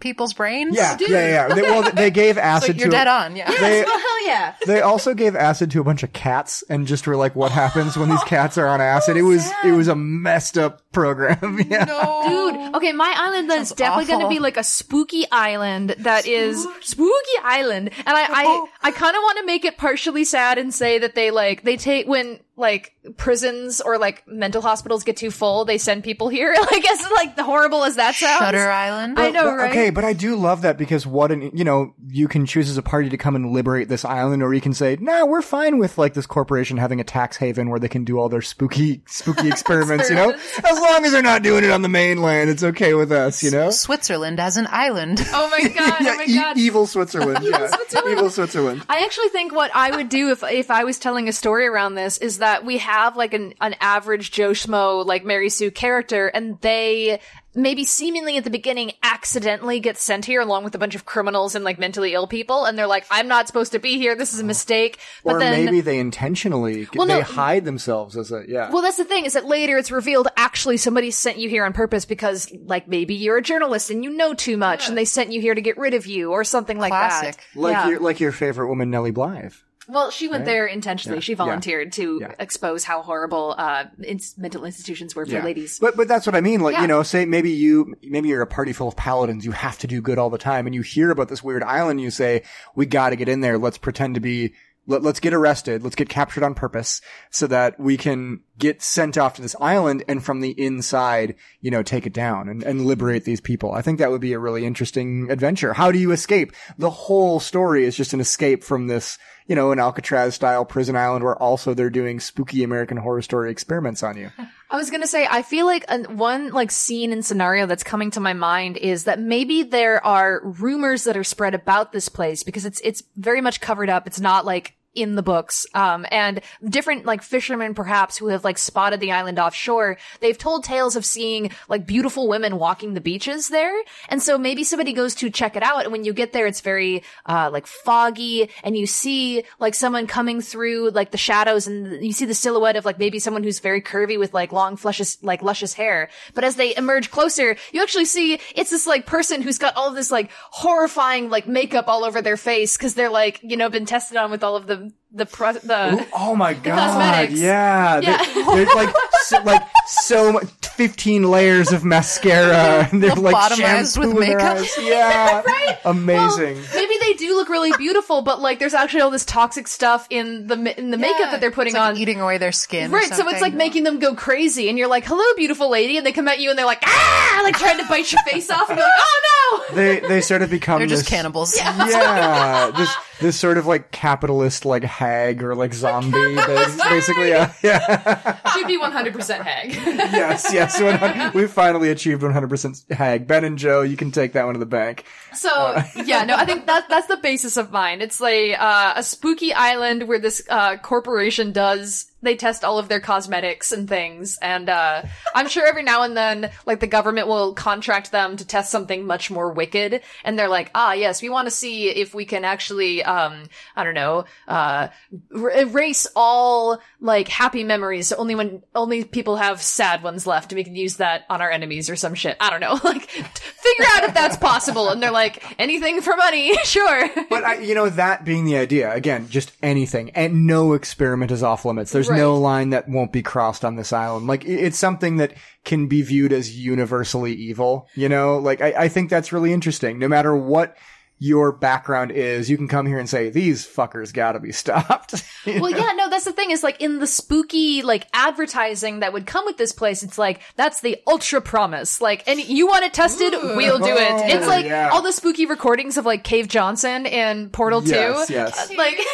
people's brains. Yeah, yeah, yeah. They, well, they gave So acid you're to. dead on. Yeah. They, well, hell yeah. they also gave acid to a bunch of cats and just were like, what happens when these cats are on acid? It oh, was, it was a messed up program. yeah. no. Dude, okay, my island is definitely going to be like a spooky island that is spooky island. And I, I, oh. I kind of want to make it partially sad and say that they like, they take, when like prisons or like mental hospitals get too full, they send people here. like, as like the horrible as that sounds. Shutter Island. I know, But- right? Okay, but I do love that because what an, you know, you can choose as a party to come and liberate this island or you can say, nah, we're fine with like this corporation having a tax haven where they can do all their spooky, spooky experiments, you know? As long as they're not doing it on the mainland, it's okay with us, you know? Switzerland as an island. Oh my god, oh yeah, oh my e- evil Switzerland. yeah. Evil Switzerland. I actually think what I would do if if I was telling a story around this is that we have like an an average Joe Schmo like Mary Sue character, and they maybe seemingly at the beginning accidentally get sent here along with a bunch of criminals and like mentally ill people, and they're like, "I'm not supposed to be here. This is a oh. mistake." But or then maybe they intentionally, Well, they no- hide themselves as a, yeah. Well, that's the thing is that later it's revealed actually somebody sent you here on purpose because, like, maybe you're a journalist and you know too much and they sent you here to get rid of you or something like Classic. that. like yeah. your, like your favorite woman, Nellie Bly. Well, she went there intentionally. She volunteered to Yeah. expose how horrible uh, ins- mental institutions were for ladies. But but that's what I mean. Like Yeah. you know, say maybe you maybe you're a party full of paladins. You have to do good all the time, and you hear about this weird island. You say, "We got to get in there. Let's pretend to be." Let, let's get arrested. Let's get captured on purpose so that we can get sent off to this island and from the inside, you know, take it down and, and liberate these people. I think that would be a really interesting adventure. How do you escape? The whole story is just an escape from this, you know, an Alcatraz style prison island where also they're doing spooky American horror story experiments on you. I was gonna say, I feel like an, one like scene and scenario that's coming to my mind is that maybe there are rumors that are spread about this place because it's it's very much covered up. It's not like in the books. Um, and different like fishermen perhaps who have like spotted the island offshore, they've told tales of seeing like beautiful women walking the beaches there. And so maybe somebody goes to check it out. And when you get there, it's very, uh, like foggy and you see like someone coming through like the shadows and you see the silhouette of like maybe someone who's very curvy with like long flushes, like luscious hair. But as they emerge closer, you actually see it's this like person who's got all this like horrifying like makeup all over their face because they're like, you know, been tested on with all of the, the, pro- the, Oh my god! cosmetics. Yeah, Yeah. They, there's like so, like so much, fifteen layers of mascara, and they're like Lobotomized with shampoo their makeup. eyes. Yeah, amazing. Well, maybe they do look really beautiful, but like there's actually all this toxic stuff in the in the makeup that they're putting It's like on. eating away their skin. or Right, so it's something. like making them go crazy, and you're like, "Hello, beautiful lady," and they come at you and they're like, "Ah!" like trying to bite your face off, and you're like, "Oh no!" they they sort of become they're just this, cannibals. Yeah, this this sort of like capitalist like hag or like zombie, bas- basically. Yeah, yeah. She'd be 100% hag. yes, yes. 100 We finally achieved 100% hag. Ben and Joe, you can take that one to the bank. So yeah, no, I think that that's the basis of mine. It's like uh, a spooky island where this uh, corporation does they test all of their cosmetics and things, and uh, I'm sure every now and then, like the government will contract them to test something much more wicked, and they're like, ah, yes, we want to see if we can actually, um, I don't know, uh, er- erase all like happy memories. Only when only people have sad ones left, and we can use that on our enemies or some shit. I don't know, like figure out if that's possible. And they're like, anything for money, sure. But I, you know, that being the idea, again, just anything, and no experiment is off limits. There's no Right. line that won't be crossed on this island. Like, it's something that can be viewed as universally evil, you know? Like, I, I think that's really interesting. No matter what your background is, you can come here and say, these fuckers gotta be stopped. Well, know? yeah, no, that's the thing is like in the spooky like advertising that would come with this place, it's like that's the ultra promise. Like, and you want it tested, we'll do it. Oh, it's like yeah. all the spooky recordings of like Cave Johnson in Portal Yes, Two. yes. Like.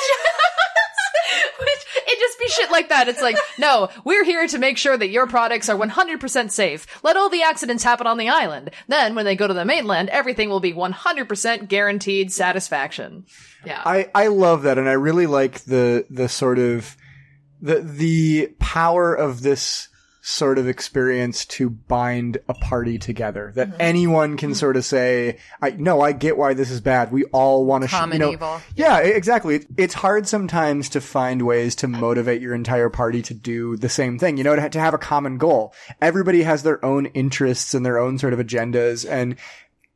Which, it just shit like that. It's like, no, we're here to make sure that your products are 100% safe. Let all the accidents happen on the island. Then, when they go to the mainland, everything will be 100% guaranteed satisfaction. Yeah. I, I love that, and I really like the the sort of the the power of this sort of experience to bind a party together that mm-hmm. anyone can sort of say i no i get why this is bad we all want to sh- you know, evil. yeah exactly it's hard sometimes to find ways to motivate your entire party to do the same thing you know to, to have a common goal everybody has their own interests and their own sort of agendas and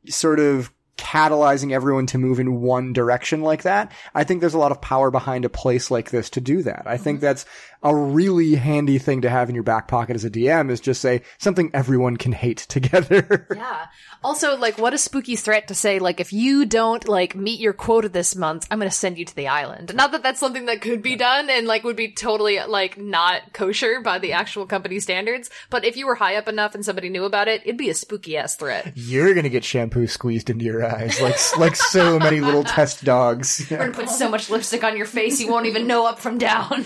sort of catalyzing everyone to move in one direction like that. I think there's a lot of power behind a place like this to do that. I think mm-hmm. that's a really handy thing to have in your back pocket as a DM is just say something everyone can hate together. Yeah. Also, like, what a spooky threat to say, like, if you don't, like, meet your quota this month, I'm gonna send you to the island. Not that that's something that could be done and, like, would be totally, like, not kosher by the actual company standards, but if you were high up enough and somebody knew about it, it'd be a spooky ass threat. You're going to get shampoo squeezed into your eyes like like so many little test dogs. We're gonna put so much lipstick on your face you won't even know up from down.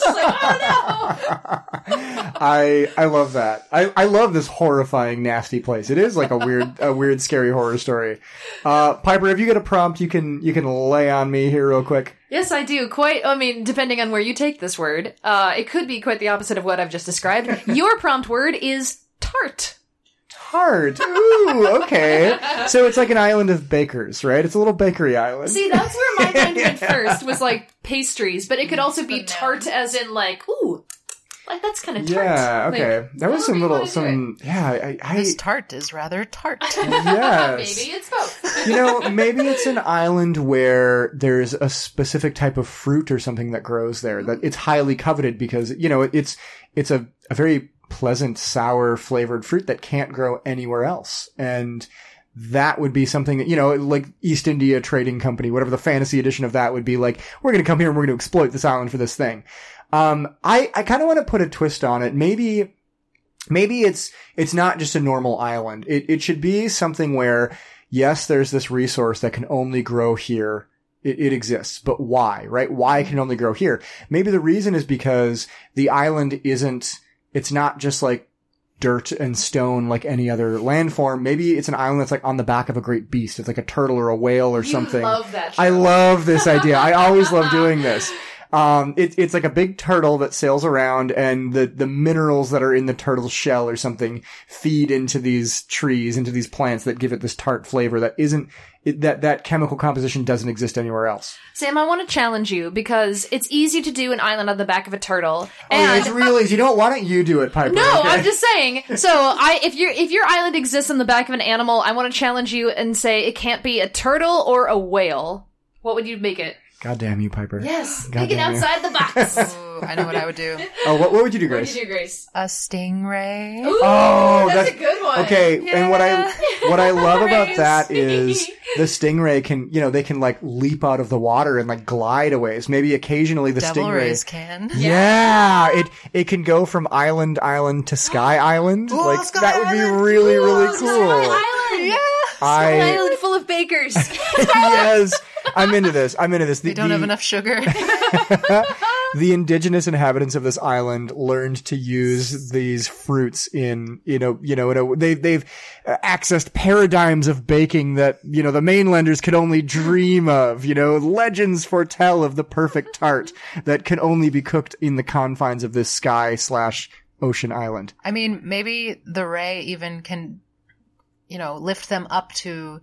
Just like, oh I I love that. I, I love this horrifying, nasty place. It is like a weird a weird, scary horror story. Uh, Piper, if you get a prompt, you can you can lay on me here real quick. Yes, I do. Quite, I mean, depending on where you take this word, uh, it could be quite the opposite of what I've just described. Your prompt word is tart. Tart. Ooh, okay. So it's like an island of bakers, right? It's a little bakery island. See, that's where my mind went first, was like pastries, but it could also be tart as in like, ooh, like that's kind of tart. yeah. Okay. Like, that was however some little some. Yeah. I. I This tart is rather tart. yes. Maybe it's both. you know, maybe it's an island where there's a specific type of fruit or something that grows there that mm. it's highly coveted because, you know, it's, it's a, a very pleasant, sour flavored fruit that can't grow anywhere else. And that would be something that, you know, like East India Trading Company, whatever the fantasy edition of that would be like, we're going to come here and we're going to exploit this island for this thing. Um, I, I kind of want to put a twist on it. Maybe, maybe it's it's not just a normal island. It it should be something where yes, there's this resource that can only grow here. It, it exists, but why? Right? Why can it only grow here? Maybe the reason is because the island isn't. It's not just like dirt and stone like any other landform. Maybe it's an island that's like on the back of a great beast. It's like a turtle or a whale or something. love that I love this idea. I always love doing this. Um, it, it's like a big turtle that sails around and the, the minerals that are in the turtle's shell or something feed into these trees, into these plants that give it this tart flavor that isn't, it, that, that chemical composition doesn't exist anywhere else. Sam, I want to challenge you because it's easy to do an island on the back of a turtle. Oh, yeah, it's really easy. You know? Why don't you do it, Piper? No, Okay? I'm just saying. So, I if your if your island exists on the back of an animal, I want to challenge you and say it can't be a turtle or a whale. What would you make it? God damn you, Piper. Yes, God think it you. outside the box. Ooh, I know what I would do. Oh, what, what would you do, Grace? what Grace? you do, Grace? A stingray. Ooh, Oh, that's, that's- a good one. Okay, and what I what I love about that is the stingray can you know they can like leap out of the water and like glide away. So maybe occasionally the Devil stingray. rays can. Yeah, it it can go from island island to sky island. Ooh, like Sky that would be Island. really really Sky cool. Island. Yeah. An I island full of bakers. yes, I'm into this. I'm into this. The, They don't the- have enough sugar. the indigenous inhabitants of this island learned to use these fruits in you know you know in a, they they've accessed paradigms of baking that you know the mainlanders could only dream of you know legends foretell of the perfect tart that can only be cooked in the confines of this sky slash ocean island I mean, maybe the ray even can, you know, lift them up to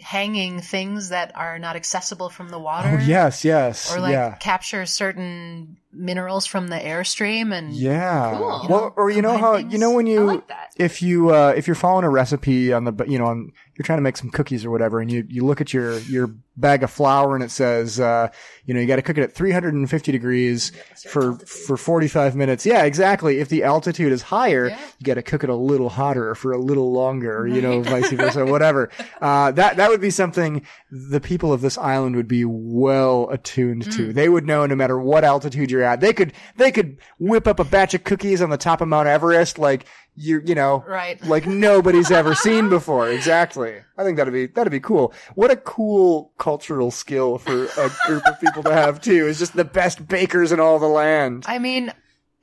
hanging things that are not accessible from the water. oh yes yes Or like yeah capture certain minerals from the airstream and yeah Cool. well or you know how things. you know when you like if you uh if you're following a recipe on the you know on you're trying to make some cookies or whatever and you you look at your your bag of flour and it says uh you know you got to cook it at 350 degrees for for 45 minutes. Yeah exactly. If the altitude is higher you got to cook it a little hotter for a little longer you know vice versa whatever. Uh that that would be something the people of this island would be well attuned to. They would know no matter what altitude you're at. They could they could whip up a batch of cookies on the top of Mount Everest like you you know Right. like nobody's ever seen before. Exactly. I think that'd be that'd be cool. What a cool cultural skill for a group of people to have too is just the best bakers in all the land. I mean,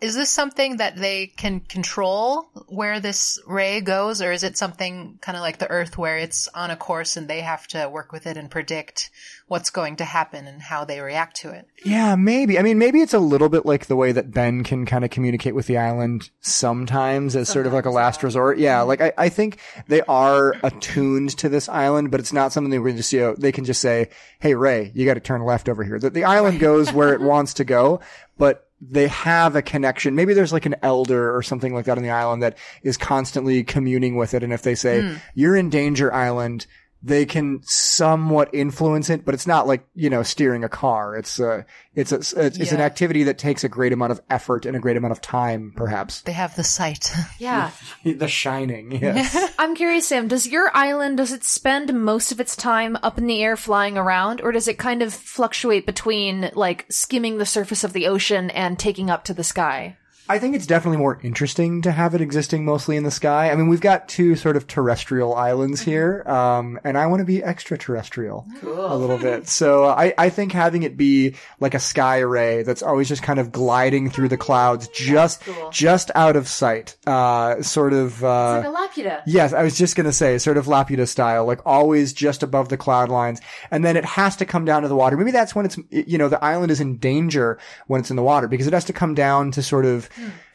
is this something that they can control where this ray goes, or is it something kind of like the Earth where it's on a course and they have to work with it and predict what's going to happen and how they react to it? Yeah, maybe. I mean, maybe it's a little bit like the way that Ben can kind of communicate with the island sometimes as sort of like a last resort. Yeah, mm-hmm. like I, I think they are attuned to this island, but it's not something where just, you know, they can just say, Hey, Ray, you got to turn left over here. The, the island goes where it wants to go, but they have a connection. Maybe there's like an elder or something like that on the island that is constantly communing with it. And if they say, hmm. you're in danger island, they can somewhat influence it, but it's not like, you know, steering a car. It's a, it's a, it's, it's an activity that takes a great amount of effort and a great amount of time, perhaps. They have the sight. Yeah. the Shining, yes. I'm curious, Sam, does your island, does it spend most of its time up in the air flying around, or does it kind of fluctuate between, like, skimming the surface of the ocean and taking up to the sky? I think it's definitely more interesting to have it existing mostly in the sky. I mean, we've got two sort of terrestrial islands here, um, and I want to be extraterrestrial a little bit. So I, I think having it be like a sky array that's always just kind of gliding through the clouds, just just out of sight, uh, sort of. Uh, Like a Laputa. Yes, I was just gonna say, sort of Laputa style, like always just above the cloud lines, and then it has to come down to the water. Maybe that's when it's, you know, the island is in danger when it's in the water because it has to come down to sort of,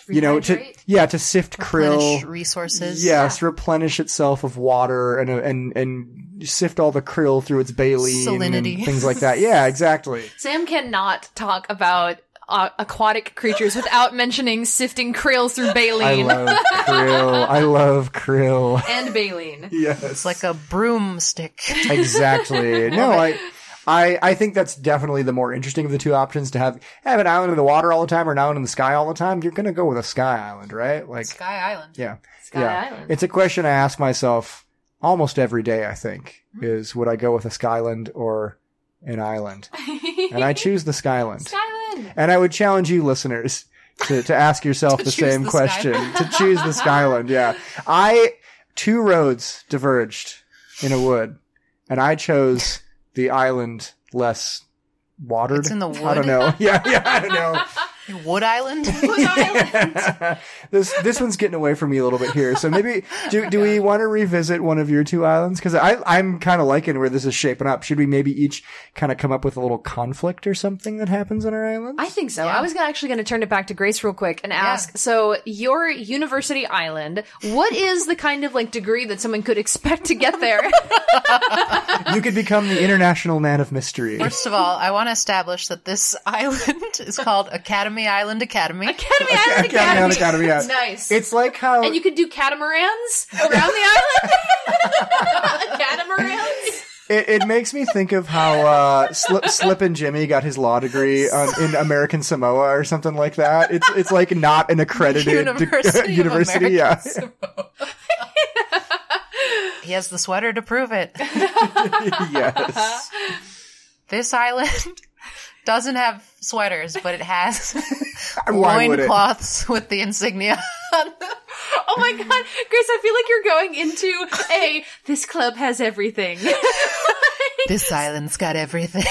you know, to yeah, to sift Replenish krill. resources. Yes, replenish itself of water and and and sift all the krill through its baleen Salinity. and things like that. Yeah, exactly. Sam cannot talk about uh, aquatic creatures without mentioning sifting krill through baleen. I love krill. I love krill. and baleen. Yes, It's like a broomstick. exactly. No, I, I, I think that's definitely the more interesting of the two options to have have an island in the water all the time or an island in the sky all the time. You're gonna go with a sky island, right? Like, Sky Island. yeah, Sky yeah. Island. It's a question I ask myself almost every day. I think mm-hmm. is would I go with a skyland or an island? and I choose the skyland. Skyland. And I would challenge you listeners to, to ask yourself the choose same the question. to choose the Skyland, yeah. I, two roads diverged in a wood, and I chose the island less watered. It's in the I don't know. Yeah, yeah, I don't know. Wood Island? this this one's getting away from me a little bit here. So maybe do do we want to revisit one of your two islands? Because I I'm kind of liking where this is shaping up. Should we maybe each kind of come up with a little conflict or something that happens on our islands? I think so. Yeah. I was actually going to turn it back to Grace real quick and ask. So, your university island, what is the kind of like degree that someone could expect to get there? you could become the international man of mystery. First of all, I want to establish that this island is called Academy Island Academy. Academy Island Academy Academy. Island Academy, yeah. Nice. It's like how and you could do catamarans around the island. catamarans. it, it makes me think of how uh, Slip, Slippin' Jimmy got his law degree on, in American Samoa or something like that. It's it's like not an accredited de- University of university. Yeah, Samoa. He has the sweater to prove it. yes. This island doesn't have sweaters, but it has Why would it? loincloths with the insignia. Oh my god, Grace, I feel like you're going into a this club has everything. this island's got everything.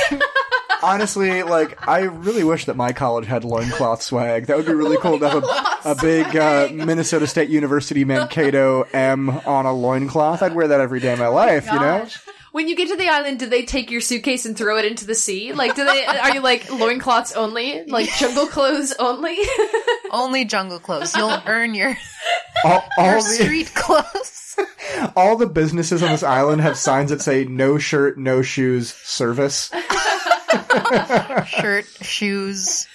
Honestly, like I really wish that my college had loincloth swag. That would be really cool to have a, a big uh, Minnesota State University Mankato M on a loincloth. I'd wear that every day of my life. You know. When you get to the island, do they take your suitcase and throw it into the sea? Like, do they? Are you like loincloths only? Like jungle clothes only? Only jungle clothes. You'll earn your, All, all your the street clothes. all the businesses on this island have signs that say "No shirt, no shoes, service." Shirt, shoes,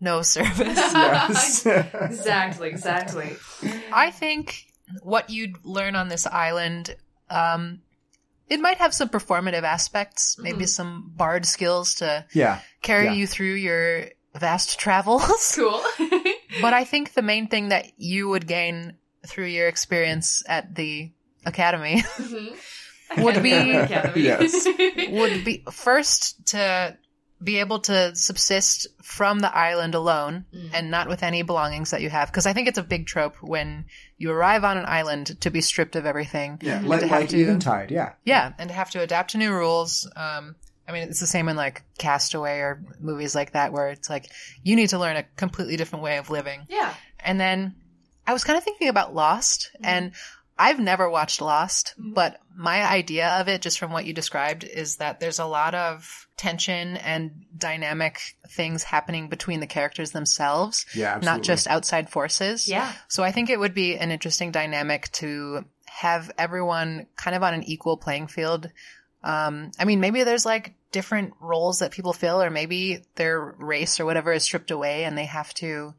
no service. Yes. exactly, exactly. I think what you'd learn on this island, um, it might have some performative aspects, maybe some bard skills to yeah. carry Yeah. you through your vast travels. Cool. but I think the main thing that you would gain through your experience at the academy would be Yes. would be first to be able to subsist from the island alone and not with any belongings that you have because I think it's a big trope when you arrive on an island to be stripped of everything. Yeah. and Like, to have like to- Eventide. Yeah. Yeah, and to have to adapt to new rules. Um, I mean, it's the same in like Castaway or movies like that where it's like you need to learn a completely different way of living. Yeah. And then I was kind of thinking about Lost and I've never watched Lost, but my idea of it, just from what you described, is that there's a lot of tension and dynamic things happening between the characters themselves, Yeah, not just outside forces. Yeah. So I think it would be an interesting dynamic to have everyone kind of on an equal playing field. Um, I mean, maybe there's like different roles that people fill, or maybe their race or whatever is stripped away and they have to,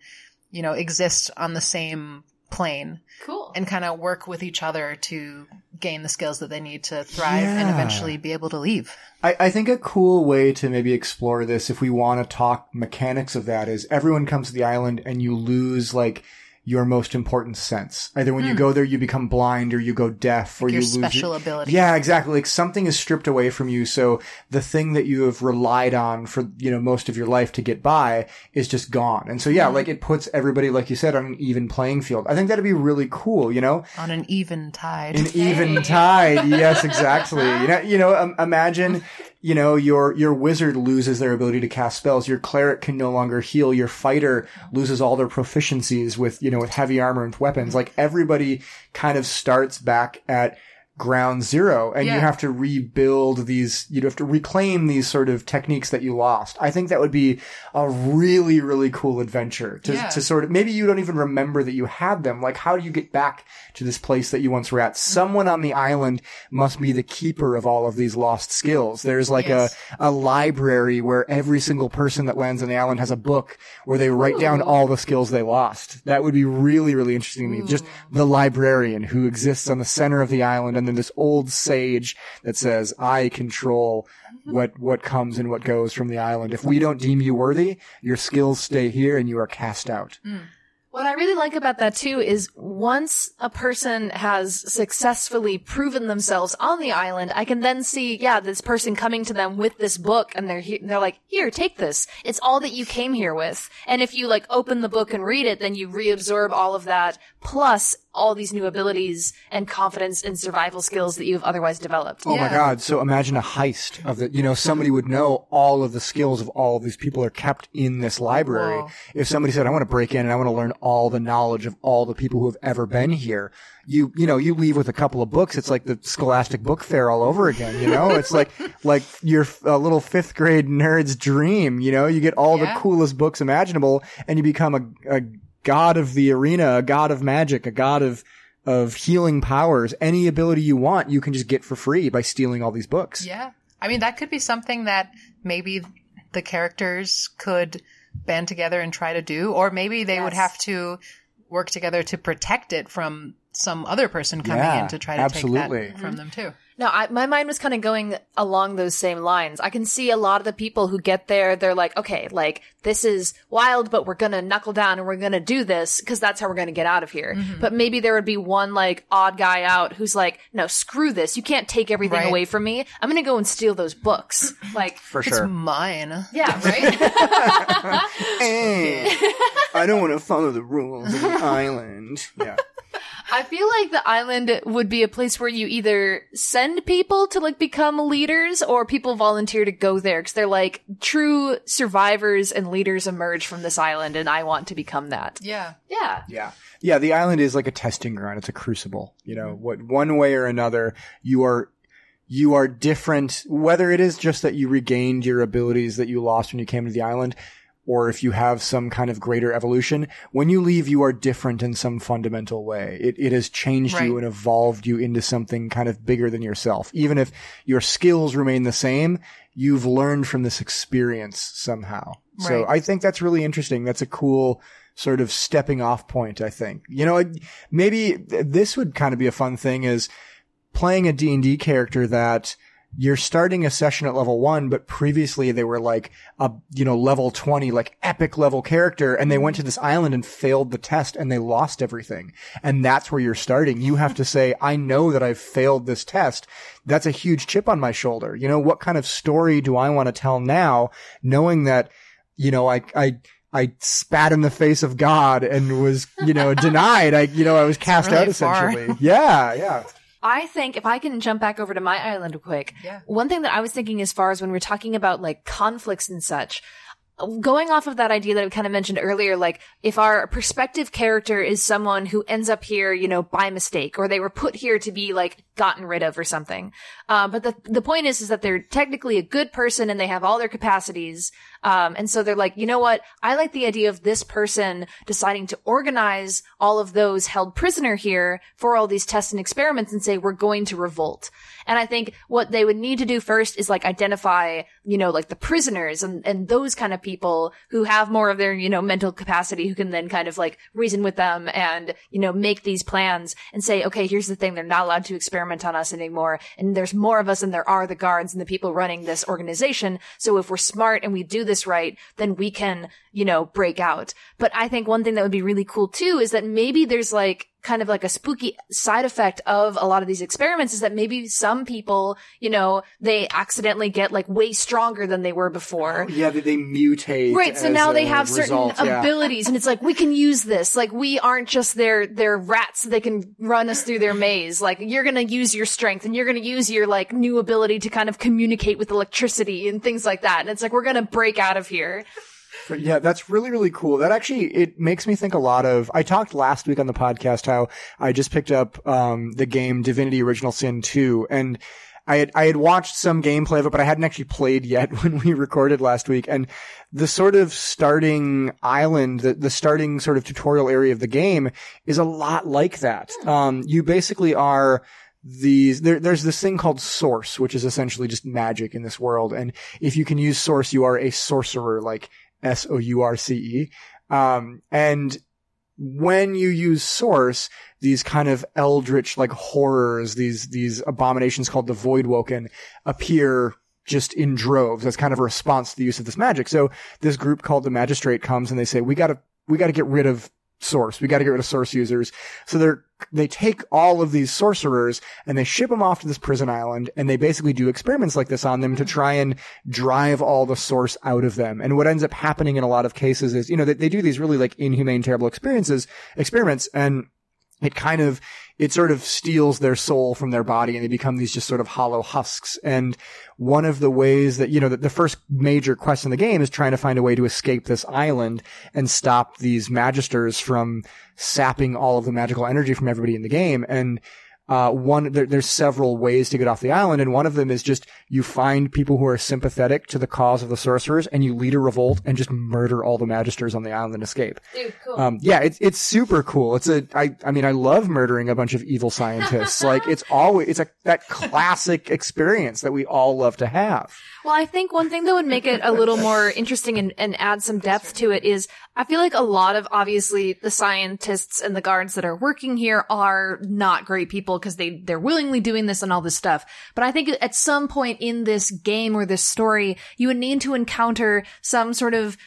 you know, exist on the same plane Cool. and kind of work with each other to gain the skills that they need to thrive and eventually be able to leave. I, I think a cool way to maybe explore this, if we want to talk mechanics of that, is everyone comes to the island and you lose like your most important sense. Either when you go there, you become blind or you go deaf or Hmm. your you lose special your- ability. Yeah, exactly. Like something is stripped away from you. So the thing that you have relied on for, you know, most of your life to get by is just gone. And so, yeah, Hmm. like it puts everybody, like you said, on an even playing field. I think that'd be really cool, you know? On an even tide. An even tide. Yes, exactly. You know, you know, um, imagine, you know, your, your wizard loses their ability to cast spells. Your cleric can no longer heal. Your fighter loses all their proficiencies with, you know, with heavy armor and weapons. Like everybody kind of starts back at ground zero and you have to rebuild these, you have to reclaim these sort of techniques that you lost. I think that would be a really, really cool adventure to, Yeah. to sort of, maybe you don't even remember that you had them. Like, how do you get back to this place that you once were at? Someone on the island must be the keeper of all of these lost skills. There's like Yes. a, a library where every single person that lands on the island has a book where they write down all the skills they lost. That would be really, really interesting to me. Just the librarian who exists on the center of the island and then this old sage that says, I control what, what comes and what goes from the island. If we don't deem you worthy, your skills stay here and you are cast out. Hmm. What I really like about that too is once a person has successfully proven themselves on the island, I can then see, yeah, this person coming to them with this book and they're he- they're like, here, take this. It's all that you came here with. And if you like open the book and read it, then you reabsorb all of that plus all these new abilities and confidence and survival skills that you've otherwise developed. Oh my god. So imagine a heist of the, you know, somebody would know all of the skills of all of these people are kept in this library. Whoa. If somebody said, I want to break in and I want to learn all the knowledge of all the people who have ever been here, you, you know, you leave with a couple of books. It's like the scholastic book fair all over again, you know? It's like, like your a little fifth grade nerd's dream, you know? You get all Yeah. the coolest books imaginable and you become a, a god of the arena, a god of magic, a god of, of healing powers. Any ability you want, you can just get for free by stealing all these books. Yeah. I mean, that could be something that maybe the characters could band together and try to do, or maybe they would have to work together to protect it from some other person coming Yeah, in to try to absolutely. take that from them too. No, I, my mind was kind of going along those same lines. I can see a lot of the people who get there, they're like, okay, like, this is wild, but we're gonna knuckle down and we're gonna do this because that's how we're gonna get out of here. But maybe there would be one, like, odd guy out who's like, no, screw this. You can't take everything Right. away from me. I'm gonna go and steal those books. Like, For It's sure. mine. yeah, right? Eh, I don't want to follow the rules of the island. Yeah. I feel like the island would be a place where you either send people to like become leaders or people volunteer to go there because they're like true survivors and leaders emerge from this island and I want to become that. Yeah. Yeah. Yeah. Yeah. The island is like a testing ground. It's a crucible. You know, what one way or another, you are, you are different, whether it is just that you regained your abilities that you lost when you came to the island, or if you have some kind of greater evolution, when you leave, you are different in some fundamental way. It, it has changed you and evolved you into something kind of bigger than yourself. Even if your skills remain the same, you've learned from this experience somehow. So I think that's really interesting. That's a cool sort of stepping off point, I think. You know, maybe this would kind of be a fun thing is playing a D&D character that you're starting a session at level one, but previously they were like a, you know, level 20, like epic level character. And they went to this island and failed the test and they lost everything. And that's where you're starting. You have to say, I know that I've failed this test. That's a huge chip on my shoulder. You know, what kind of story do I want to tell now knowing that, you know, I, I, I spat in the face of God and was, you know, denied. I, you know, I was cast really out far. essentially. Yeah, yeah. I think if I can jump back over to my island real quick, Yeah. one thing that I was thinking as far as when we're talking about like conflicts and such, going off of that idea that we kind of mentioned earlier, like if our perspective character is someone who ends up here, you know, by mistake, or they were put here to be like gotten rid of or something. Uh, but the the point is, is that they're technically a good person and they have all their capacities. Um, and so they're like, you know what? I like the idea of this person deciding to organize all of those held prisoner here for all these tests and experiments and say, we're going to revolt. And I think what they would need to do first is like identify, you know, like the prisoners and, and those kind of people who have more of their, you know, mental capacity who can then kind of like reason with them and, you know, make these plans and say, okay, here's the thing. They're not allowed to experiment on us anymore. And there's more of us than there are the guards and the people running this organization. So if we're smart and we do this right, then we can, you know, break out. But I think one thing that would be really cool too is that maybe there's like kind of like a spooky side effect of a lot of these experiments is that maybe some people, you know, they accidentally get like way stronger than they were before. Oh, yeah, they, they mutate. Right. So now they have certain yeah. abilities and it's like, we can use this. Like we aren't just their, their rats. They can run us through their maze. Like you're going to use your strength and you're going to use your like new ability to kind of communicate with electricity and things like that. And it's like, we're going to break out of here. But yeah, that's really, really cool. That actually, it makes me think a lot of, I talked last week on the podcast how I just picked up, um, the game Divinity Original Sin 2 and I had, I had watched some gameplay of it, but I hadn't actually played yet when we recorded last week. And the sort of starting island, the, the starting sort of tutorial area of the game is a lot like that. Um, you basically are, these there, there's this thing called source which is essentially just magic in this world and if you can use source you are a sorcerer like s-o-u-r-c-e um and when you use source these kind of eldritch like horrors these these abominations called the Voidwoken appear just in droves as kind of a response to the use of this magic. So this group called the magistrate comes and they say we gotta we gotta get rid of source. We got to get rid of source users. So they're, they take all of these sorcerers and they ship them off to this prison island and they basically do experiments like this on them to try and drive all the source out of them. And what ends up happening in a lot of cases is, you know, they, they do these really like inhumane, terrible experiences, experiments and it kind of, it sort of steals their soul from their body and they become these just sort of hollow husks. And one of the ways that, you know, that the first major quest in the game is trying to find a way to escape this island and stop these magisters from sapping all of the magical energy from everybody in the game. And uh, one, there, there's several ways to get off the island, and one of them is just you find people who are sympathetic to the cause of the sorcerers, and you lead a revolt and just murder all the magisters on the island and escape. Dude, cool. Um, yeah, it's it's super cool. It's a I I mean I love murdering a bunch of evil scientists. like it's always it's a that classic experience that we all love to have. Well, I think one thing that would make it a little more interesting and, and add some depth to it is I feel like a lot of obviously the scientists and the guards that are working here are not great people because they, they're willingly doing this and all this stuff. But I think at some point in this game or this story, you would need to encounter some sort of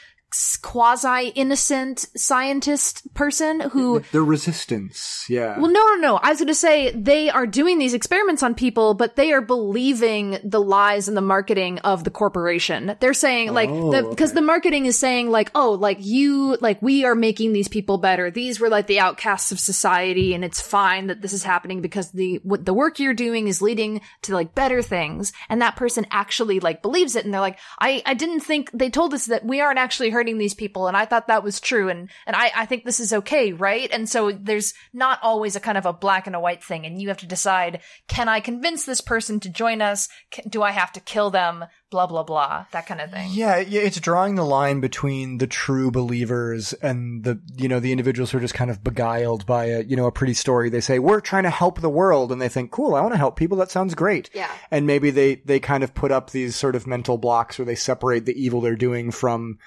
quasi innocent scientist person who The resistance, yeah. well, no, no, no. I was going to say they are doing these experiments on people, but they are believing the lies and the marketing of the corporation. They're saying like Oh, the because okay. the marketing is saying like, oh, like you, like we are making these people better. These were like the outcasts of society, and it's fine that this is happening because the what the work you're doing is leading to like better things. And that person actually like believes it, and they're like, I, I didn't think they told us that we aren't actually hurting these people, and I thought that was true, and and I, I think this is okay, right? And so there's not always a kind of a black and a white thing, and you have to decide: can I convince this person to join us? Can, do I have to kill them? Blah blah blah, that kind of thing. Yeah, yeah, it's drawing the line between the true believers and the, you know, the individuals who are just kind of beguiled by a, you know, a pretty story. They say, we're trying to help the world. And they think, cool, I want to help people. That sounds great. Yeah. And maybe they, they kind of put up these sort of mental blocks where they separate the evil they're doing from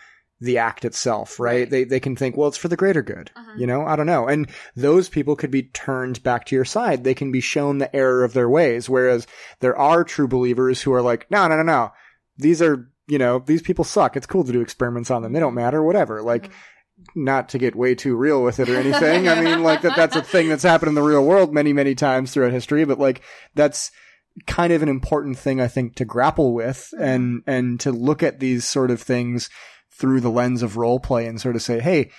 the act itself, right? Right. They, they can think, well, it's for the greater good. Mhm. You know, I don't know. And those people could be turned back to your side. They can be shown the error of their ways. Whereas there are true believers who are like, no, no, no, no. These are, you know, these people suck. It's cool to do experiments on them. They don't matter, whatever. Like, not to get way too real with it or anything. I mean, like that, that's a thing that's happened in the real world many, many times throughout history, but like that's kind of an important thing, I think, to grapple with and, and to look at these sort of things through the lens of role play and sort of say, Hey,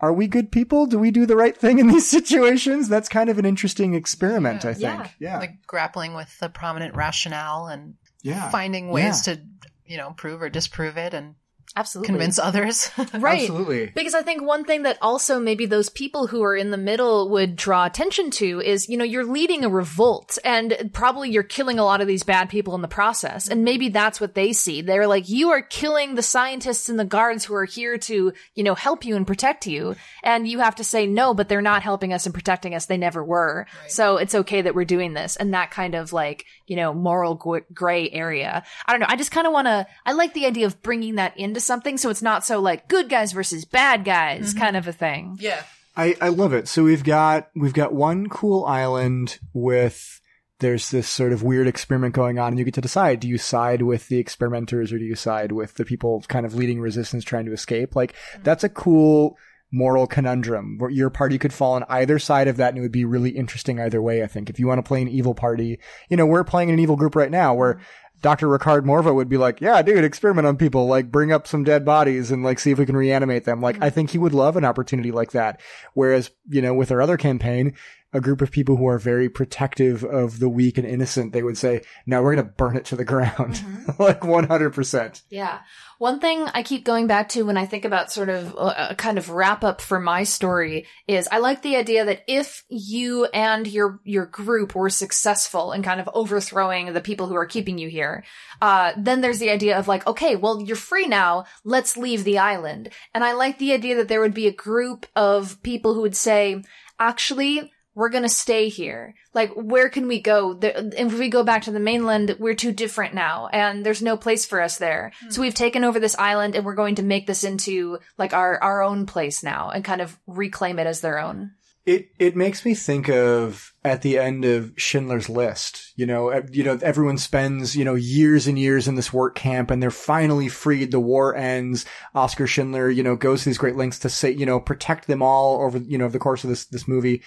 are we good people? Do we do the right thing in these situations? That's kind of an interesting experiment, I think. Yeah. Yeah. Like grappling with the prominent rationale and yeah. finding ways to, you know, prove or disprove it and Absolutely. convince others. Right. Absolutely. Because I think one thing that also maybe those people who are in the middle would draw attention to is, you know, you're leading a revolt and probably you're killing a lot of these bad people in the process. And maybe that's what they see. They're like, you are killing the scientists and the guards who are here to, you know, help you and protect you. And you have to say, no, but they're not helping us and protecting us. They never were. So it's okay that we're doing this. And that kind of like, you know, moral gray area. I don't know. I just kind of want to, I like the idea of bringing that into something so it's not so like good guys versus bad guys mm-hmm. kind of a thing. yeah. I, I love it. So we've got we've got one cool island with there's this sort of weird experiment going on, and you get to decide: do you side with the experimenters or do you side with the people kind of leading resistance trying to escape? Like mm. that's a cool moral conundrum where your party could fall on either side of that and it would be really interesting either way i think if you want to play an evil party you know we're playing an evil group right now where mm. Dr. Ricard Morva would be like, yeah, dude, experiment on people, like bring up some dead bodies and like see if we can reanimate them. Like, mm-hmm. I think he would love an opportunity like that. Whereas, you know, with our other campaign, a group of people who are very protective of the weak and innocent, they would say, no, we're going to burn it to the ground. Mm-hmm. like 100%. Yeah. One thing I keep going back to when I think about sort of a, a kind of wrap up for my story is I like the idea that if you and your your group were successful in kind of overthrowing the people who are keeping you here, uh, then there's the idea of like, okay, well you're free now, let's leave the island. And I like the idea that there would be a group of people who would say, actually, we're gonna stay here. Like, where can we go? There, if we go back to the mainland, we're too different now, and there's no place for us there. Hmm. So we've taken over this island, and we're going to make this into like our our own place now, and kind of reclaim it as their own. It it makes me think of at the end of Schindler's List. You know, you know, everyone spends you know years and years in this work camp, and they're finally freed. The war ends. Oscar Schindler, you know, goes to these great lengths to say, you know, protect them all over you know over the course of this this movie.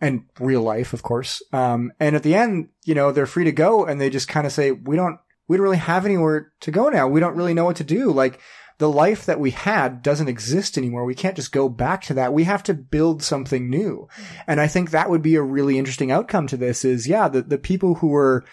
And real life, of course. Um, and at the end, you know, they're free to go and they just kind of say, we don't, we don't really have anywhere to go now. We don't really know what to do. Like, the life that we had doesn't exist anymore. We can't just go back to that. We have to build something new. And I think that would be a really interesting outcome to this is, yeah, the, the people who were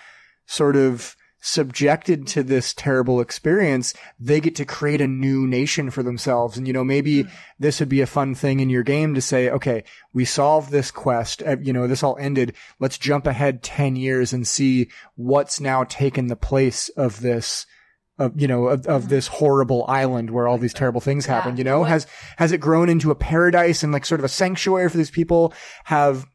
sort of subjected to this terrible experience, they get to create a new nation for themselves. And, you know, maybe this would be a fun thing in your game to say, okay, we solved this quest. uh, You know, this all ended. Let's jump ahead 10 years and see what's now taken the place of this of you know of, of this horrible island where all these terrible things happen you know What- has has it grown into a paradise and like sort of a sanctuary for these people have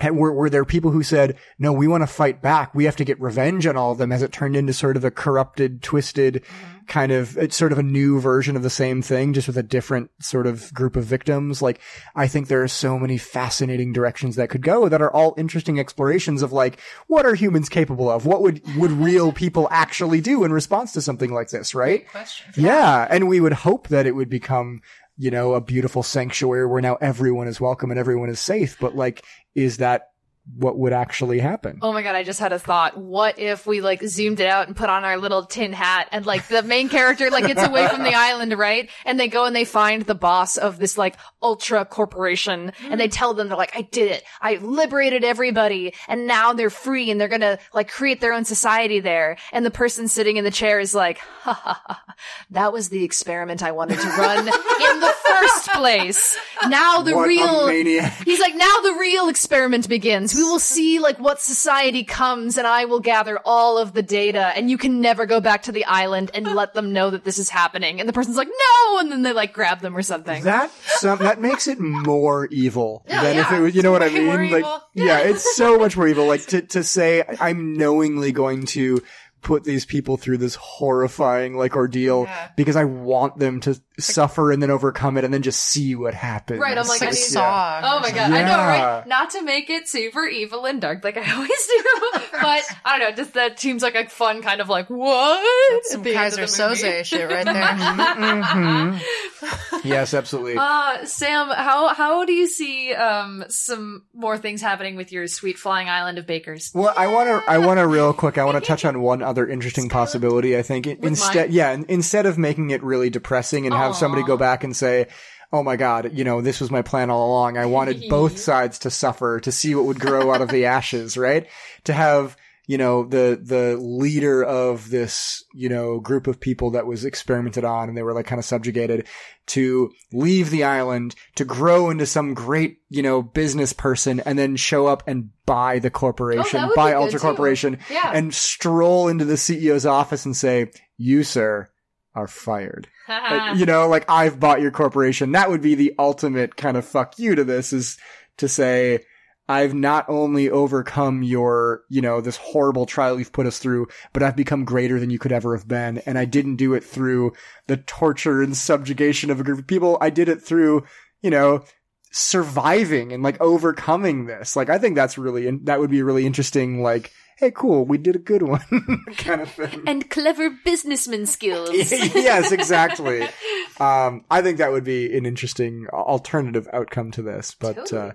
were, were there people who said, no, we want to fight back. We have to get revenge on all of them as it turned into sort of a corrupted, twisted mm-hmm. kind of, it's sort of a new version of the same thing, just with a different sort of group of victims. Like, I think there are so many fascinating directions that could go that are all interesting explorations of like, what are humans capable of? What would, would real people actually do in response to something like this, right? Question. Yeah. And we would hope that it would become, you know, a beautiful sanctuary where now everyone is welcome and everyone is safe. But like, is that what would actually happen? Oh my god, I just had a thought. What if we like zoomed it out and put on our little tin hat and like the main character like gets away from the island, right? And they go and they find the boss of this like ultra corporation and they tell them they're like, I did it. I liberated everybody and now they're free and they're gonna like create their own society there. And the person sitting in the chair is like, ha ha ha, that was the experiment I wanted to run in the first place. Now the What real maniac. He's like, now the real experiment begins. We will see like what society comes and I will gather all of the data and you can never go back to the island and let them know that this is happening. And the person's like, no! And then they like grab them or something. That some that makes it more evil than if it was. You know what I mean? like, evil. yeah, it's so much more evil. Like to to say I'm knowingly going to put these people through this horrifying like ordeal Yeah. because I want them to suffer and then overcome it and then just see what happens. Right, I'm like, like I need- Saw. Oh my god, I know, right? Not to make it super evil and dark like I always do, but I don't know, just that seems like a fun kind of like, what? Some At the end of Keyser. Soze shit right there. yes, absolutely. Uh, Sam, how how do you see um some more things happening with your sweet flying island of bakers? Well, I want to, I want to real quick, I want to touch on one other interesting possibility. I think instead, mine? yeah, in- instead of making it really depressing and have somebody go back and say, oh my god, you know, this was my plan all along. I wanted both sides to suffer to see what would grow out of the ashes, right? To have you know, the, the leader of this, you know, group of people that was experimented on and they were like kind of subjugated to leave the island, to grow into some great, you know, business person and then show up and buy the corporation, Oh, buy Ultra. Corporation Yeah. and stroll into the CEO's office and say, you, sir, are fired. Uh, you know, like I've bought your corporation. That would be the ultimate kind of fuck you to this is to say, I've not only overcome your, you know, this horrible trial you've put us through, but I've become greater than you could ever have been. And I didn't do it through the torture and subjugation of a group of people. I did it through, you know, surviving and like overcoming this. Like, I think that's really, that would be a really interesting, like, hey, cool, we did a good one kind of thing. and clever businessman skills. yes, exactly. Um, I think that would be an interesting alternative outcome to this. But uh,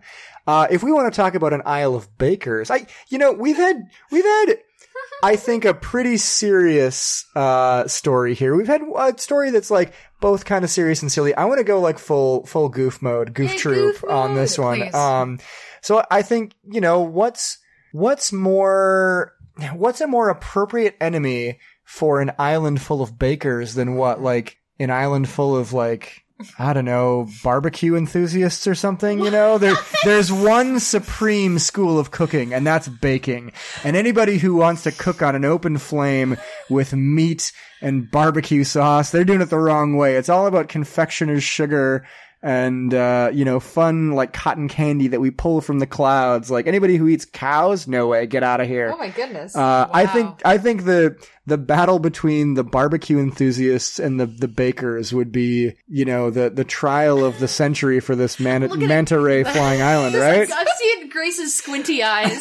uh, if we want to talk about an Isle of Bakers, I, you know, we've had we've had. I think a pretty serious uh, story here. We've had a story that's like both kind of serious and silly. I want to go like full full goof mode, goof Hey, troop goof on this mode, one. please. Um, so I think you know what's what's more what's a more appropriate enemy for an island full of bakers than what like an island full of like I don't know barbecue enthusiasts or something. You know, there there's one supreme school of cooking, and that's baking. And anybody who wants to cook on an open flame with meat and barbecue sauce, they're doing it the wrong way. It's all about confectioner's sugar and uh, you know, fun like cotton candy that we pull from the clouds. Like anybody who eats cows, no way, get out of here. Oh my goodness. Uh, I think I think the the battle between the barbecue enthusiasts and the the bakers would be, you know, the the trial of the century for this man- manta ray flying island, right? I'm seeing Grace's squinty eyes.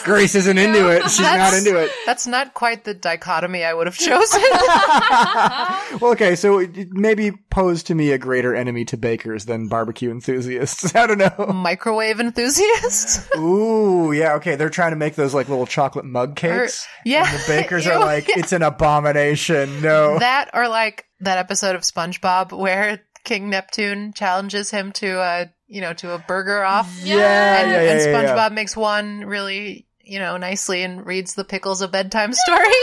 Grace isn't into it. She's not into it. That's not quite the dichotomy I would have chosen. Well, okay, so it- it maybe pose to me a greater enemy to bakers than barbecue enthusiasts. I don't know. Microwave enthusiast. Ooh, yeah, okay. They're trying to make those like little chocolate mug cakes. yeah. And the bakers are Ew, like, it's an abomination. No. That or like that episode of SpongeBob where King Neptune challenges him to a you know to a burger off. yeah, and, yeah, and yeah, SpongeBob yeah. makes one really you know nicely and reads the pickles a bedtime story.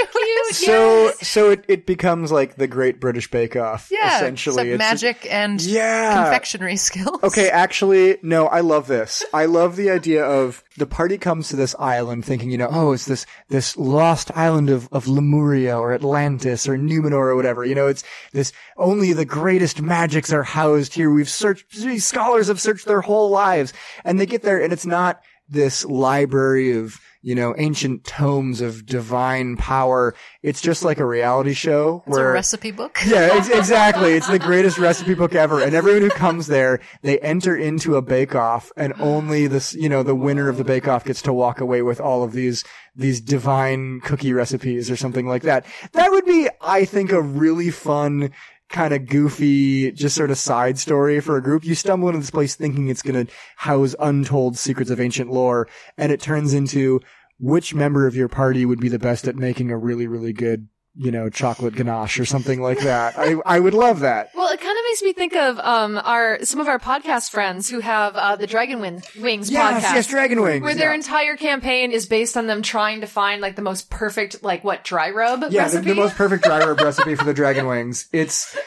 So, so it, it becomes like the Great British Bake Off. yeah, essentially, except It's just- magic and Yeah. confectionery skills. Okay, actually, no, I love this. I love the idea of the party comes to this island thinking, you know, oh, it's this, this lost island of, of Lemuria or Atlantis or Numenor or whatever. You know, it's this, only the greatest magics are housed here. We've searched, these scholars have searched their whole lives. And they get there and it's not this library of, you know, ancient tomes of divine power. It's just like a reality show It's a where recipe book. yeah, ex- exactly. It's the greatest recipe book ever. And everyone who comes there, they enter into a bake off and only this, you know, the winner of the bake off gets to walk away with all of these, these divine cookie recipes or something like that. That would be, I think, a really fun, kind of goofy, just sort of side story for a group. You stumble into this place thinking it's going to house untold secrets of ancient lore and it turns into which member of your party would be the best at making a really, really good you know, chocolate ganache or something like that. I, I would love that. Well, it kind makes me think of um our some of our podcast friends who have uh, the Dragon Win- Wings Yes, podcast. yes, Dragon Wings. Where their yeah. entire campaign is based on them trying to find like the most perfect like what dry rub yeah, the, the most perfect dry rub recipe for the dragon wings. It's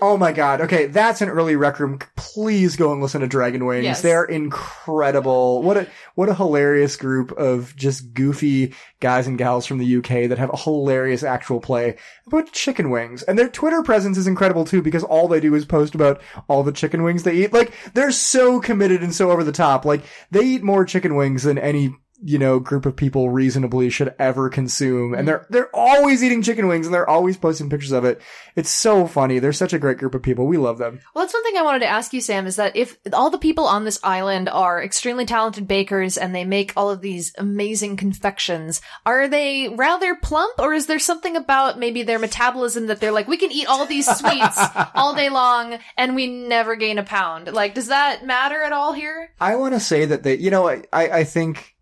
oh my god. Okay, that's an early rec room. Please go and listen to Dragon Wings. Yes. They're incredible. What a what a hilarious group of just goofy guys and gals from the UK that have a hilarious actual play about chicken wings. And their Twitter presence is incredible too because all they do is post about all the chicken wings they eat. Like they're so committed and so over the top. Like they eat more chicken wings than any you know, group of people reasonably should ever consume. And mm-hmm. they're, they're always eating chicken wings and they're always posting pictures of it. It's so funny. They're such a great group of people. We love them. Well, that's one thing I wanted to ask you, Sam, is that if all the people on this island are extremely talented bakers and they make all of these amazing confections, are they rather plump or is there something about maybe their metabolism that they're like, we can eat all these sweets all day long and we never gain a pound? Like, does that matter at all here? I want to say that they, you know, I, I I think,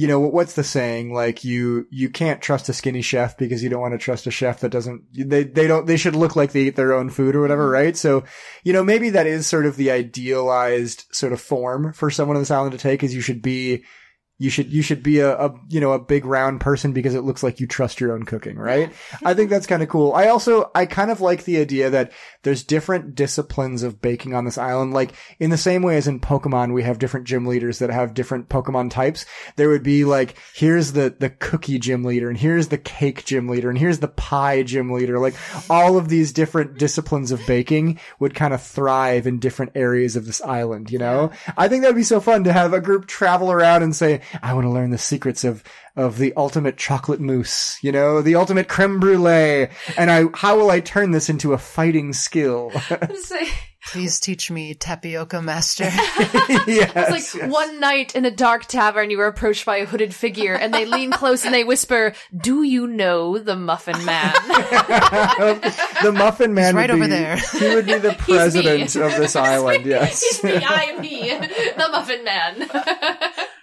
you know, what's the saying? Like you, you can't trust a skinny chef because you don't want to trust a chef that doesn't, they, they don't, they should look like they eat their own food or whatever, mm-hmm. right? So, you know, maybe that is sort of the idealized sort of form for someone on this island to take is you should be, you should you should be a, a you know a big round person because it looks like you trust your own cooking, right? I think that's kind of cool. I also I kind of like the idea that there's different disciplines of baking on this island. Like in the same way as in Pokemon, we have different gym leaders that have different Pokemon types. There would be like here's the the cookie gym leader, and here's the cake gym leader, and here's the pie gym leader. Like all of these different disciplines of baking would kind of thrive in different areas of this island. You know, I think that'd be so fun to have a group travel around and say. I want to learn the secrets of of the ultimate chocolate mousse, you know, the ultimate creme brulee, and I how will I turn this into a fighting skill? Please teach me tapioca master. yes, It's like one night in a dark tavern, you were approached by a hooded figure, and they lean close and they whisper, "Do you know the Muffin Man?" the muffin man right would be, over there. He would be the president of this island. Yes, He's me. I am he, the Muffin Man.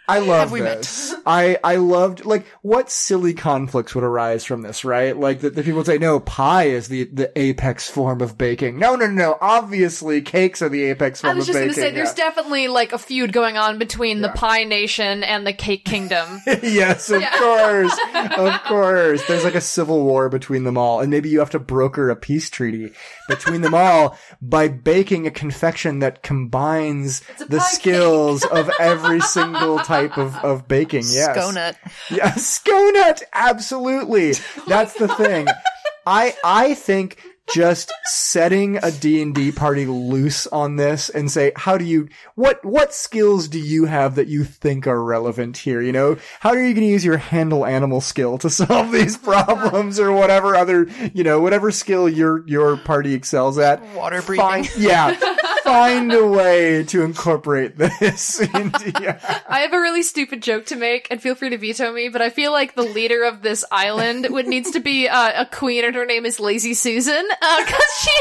I love we met? this. I I loved like what silly conflicts would arise from this, right? Like the, the people would say, no, pie is the the apex form of baking. No, no, no, no. Obviously, cakes are the apex I form was of just going to say, there's yeah. definitely like a feud going on between the Pie Nation and the Cake Kingdom. yes, of course, of course. There's like a civil war between them all, and maybe you have to broker a peace treaty between them all by baking a confection that combines the skills of every single type of, of baking. Yes, Sconut. Yeah, sconut. Absolutely. That's the thing. I I think just setting a D&D party loose on this and say how do you what what skills do you have that you think are relevant here? You know how are you going to use your handle animal skill to solve these problems or whatever other you know whatever skill your your party excels at? Water breathing. Find, yeah find a way to incorporate this into yeah. I have a really stupid joke to make, and feel free to veto me, but I feel like the leader of this island would needs to be uh, a queen, and her name is Lazy Susan, because she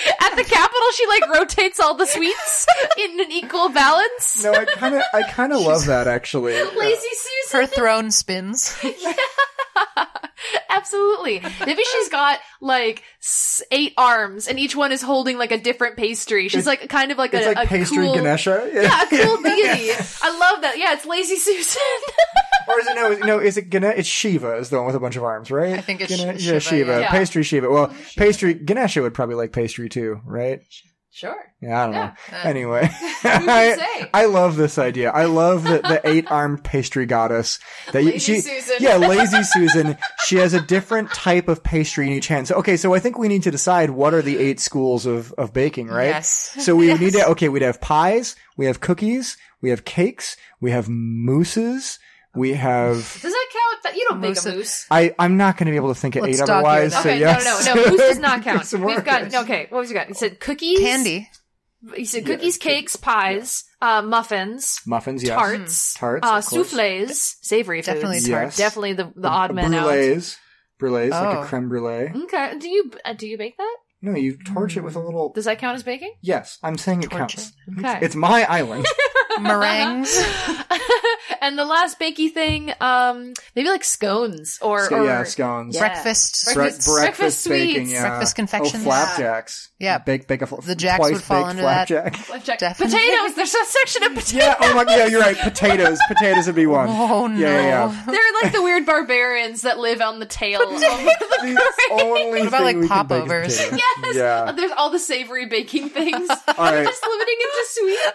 like at the capital she like rotates all the sweets in an equal balance. no i kind of i kind of love that actually Lazy Susan, Her throne spins. absolutely. Maybe she's got like eight arms, and each one is holding like a different pastry. She's like kind of like It's a, like a pastry cool, Ganesha. Yeah, a cool deity. I love that. Yeah, it's Lazy Susan. or is it no? Is, no, is it Ganesha? It's Shiva is the one with a bunch of arms, right? I think it's Gane- Shiva, yeah, Shiva. yeah. Pastry Shiva. Well, pastry Ganesha would probably like pastry too, right? Sure. Yeah, I don't Yeah. know. Anyway, I. I love this idea. I love the, the eight armed pastry goddess. That Lazy she, Susan. Yeah, lazy Susan. She has a different type of pastry in each hand. So okay, so I think we need to decide what are the eight schools of of baking, right? Yes. So we would need to okay, we'd have pies, we have cookies, we have cakes, we have mousses, we have. Does that count? That you don't Moose- make a moose. I I'm not going to be able to think of Let's eight dog otherwise. ear So Okay, yes. no, no, no. Moose does not count. some We've got words. okay. What was you got? You said cookies, Candy. You said cookies, cakes, pies, uh, muffins, muffins. Yes. tarts, Tarts, uh, of course. souffles, savory Definitely foods. tarts. Definitely the the odd man out. brulees. Brulees, like Oh. a creme brulee. Okay. Do you uh, do you bake that? No, you torch it with a little. Does that count as baking? Yes, I'm saying it Torch counts. Okay. It's my island. Meringues. and the last bakey thing, um, maybe like scones or, So, or yeah, scones. Yeah. Breakfast. Bre- Breakfast- breakfast, breakfast baking, yeah. Breakfast confections. Oh, flapjacks. Yeah. Bake, bake a fl- The jacks twice would fall baked under that. flapjack. Flapjack. Definitely. Potatoes. There's a section of potatoes. Yeah, oh my, yeah, you're right. Potatoes. Potatoes would be one. Oh no. Yeah, yeah, yeah. They're like the weird barbarians that live on the tail. of the The only What about, thing like, we can bake popovers? Yes. Yeah. There's all the savory baking things. All right. Just limiting it to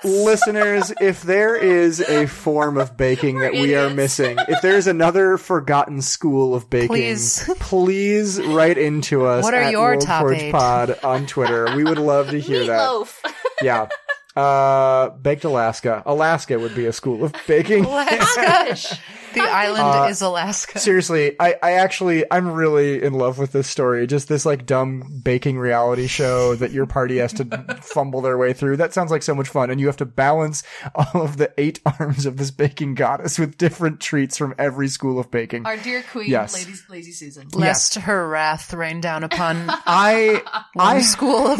sweets. Listeners, if there oh. is a form of baking that we are missing, if there's another forgotten school of baking, Please. please write into us What are your top? Pod on Twitter. We would love to hear that. Meatloaf. Yeah. Uh, baked Alaska. Alaska would be a school of baking. Alaska. the island Uh, is Alaska. Seriously, I, I actually, I'm really in love with this story. Just this like dumb baking reality show that your party has to fumble their way through. That sounds like so much fun. And you have to balance all of the eight arms of this baking goddess with different treats from every school of baking. Our dear queen, Yes. Lady, Lazy Susan. Lest her wrath rain down upon I, I, school of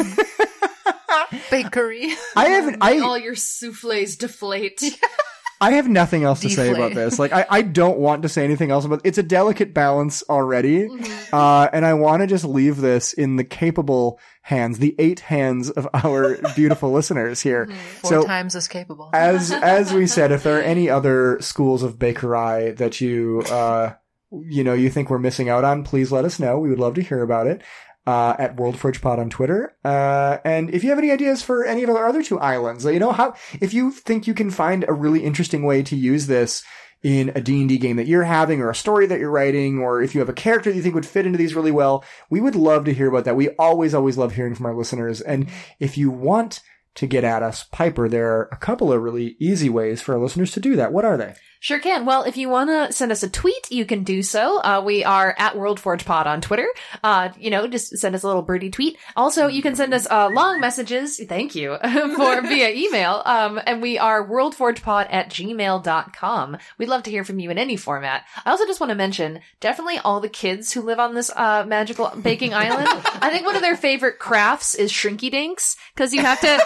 bakery. I haven't, All your souffles deflate. I have nothing else to say about this. Like, I, I don't want to say anything else about It's a delicate balance already. Mm-hmm. Uh, and I want to just leave this in the capable hands, the eight hands of our beautiful listeners here. Four So, times as capable. as as we said, if there are any other schools of bakery that you uh you know you think we're missing out on, please let us know. We would love to hear about it. Uh, at World Forge Pod on Twitter. Uh, and if you have any ideas for any of our other two islands, you know, how, if you think you can find a really interesting way to use this in a D&D game that you're having or a story that you're writing, or if you have a character that you think would fit into these really well, we would love to hear about that. We always, always love hearing from our listeners. And if you want to get at us, Piper, there are a couple of really easy ways for our listeners to do that. What are they? Sure can. Well, if you want to send us a tweet, you can do so. Uh, we are at WorldForgePod on Twitter. Uh, you know, just send us a little birdie tweet. Also, you can send us uh, long messages. Thank you for via email. Um, and we are WorldForgePod at gmail.com. We'd love to hear from you in any format. I also just want to mention definitely all the kids who live on this uh, magical baking island. I think one of their favorite crafts is shrinky dinks because you have to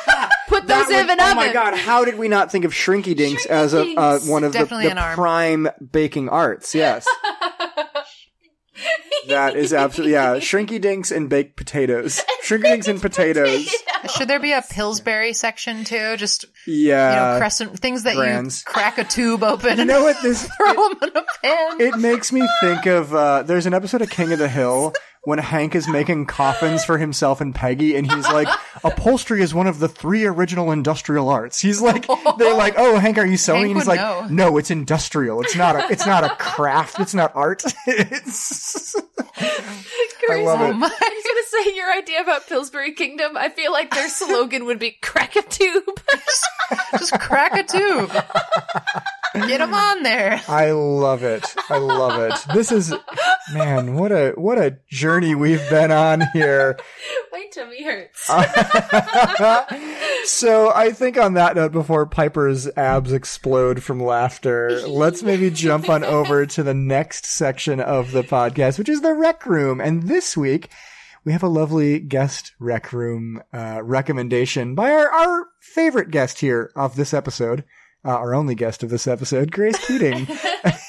put those in an oh oven. my god, how did we not think of Shrinky Dinks as a uh, one of the, Definitely the an arm. prime baking arts? Yes. that is absolutely yeah. Shrinky Dinks and baked potatoes. Shrinky Dinks and potatoes. Should there be a Pillsbury section too? Just Yeah. you know, crescent things that Grands. you crack a tube open you and know what this throw them in a pan. it makes me think of uh there's an episode of King of the Hill when Hank is making coffins for himself and Peggy and he's like upholstery is one of the three original industrial arts. He's like they're like, "Oh, Hank, are you sewing?" Hank and he's like, know. "No, it's industrial. It's not a it's not a craft. It's not art." it's I love Carissa, it. I was gonna say your idea about Pillsbury Kingdom. I feel like their slogan would be "Crack a tube." Just crack a tube. Get them on there. I love it. I love it. This is man, what a what a journey we've been on here. My tummy hurts. so I think on that note, before Piper's abs explode from laughter, let's maybe jump on over to the next section of the podcast, which is the rec room. And this week, we have a lovely guest rec room uh, recommendation by our, our favorite guest here of this episode. Uh, our only guest of this episode, Grace Keating.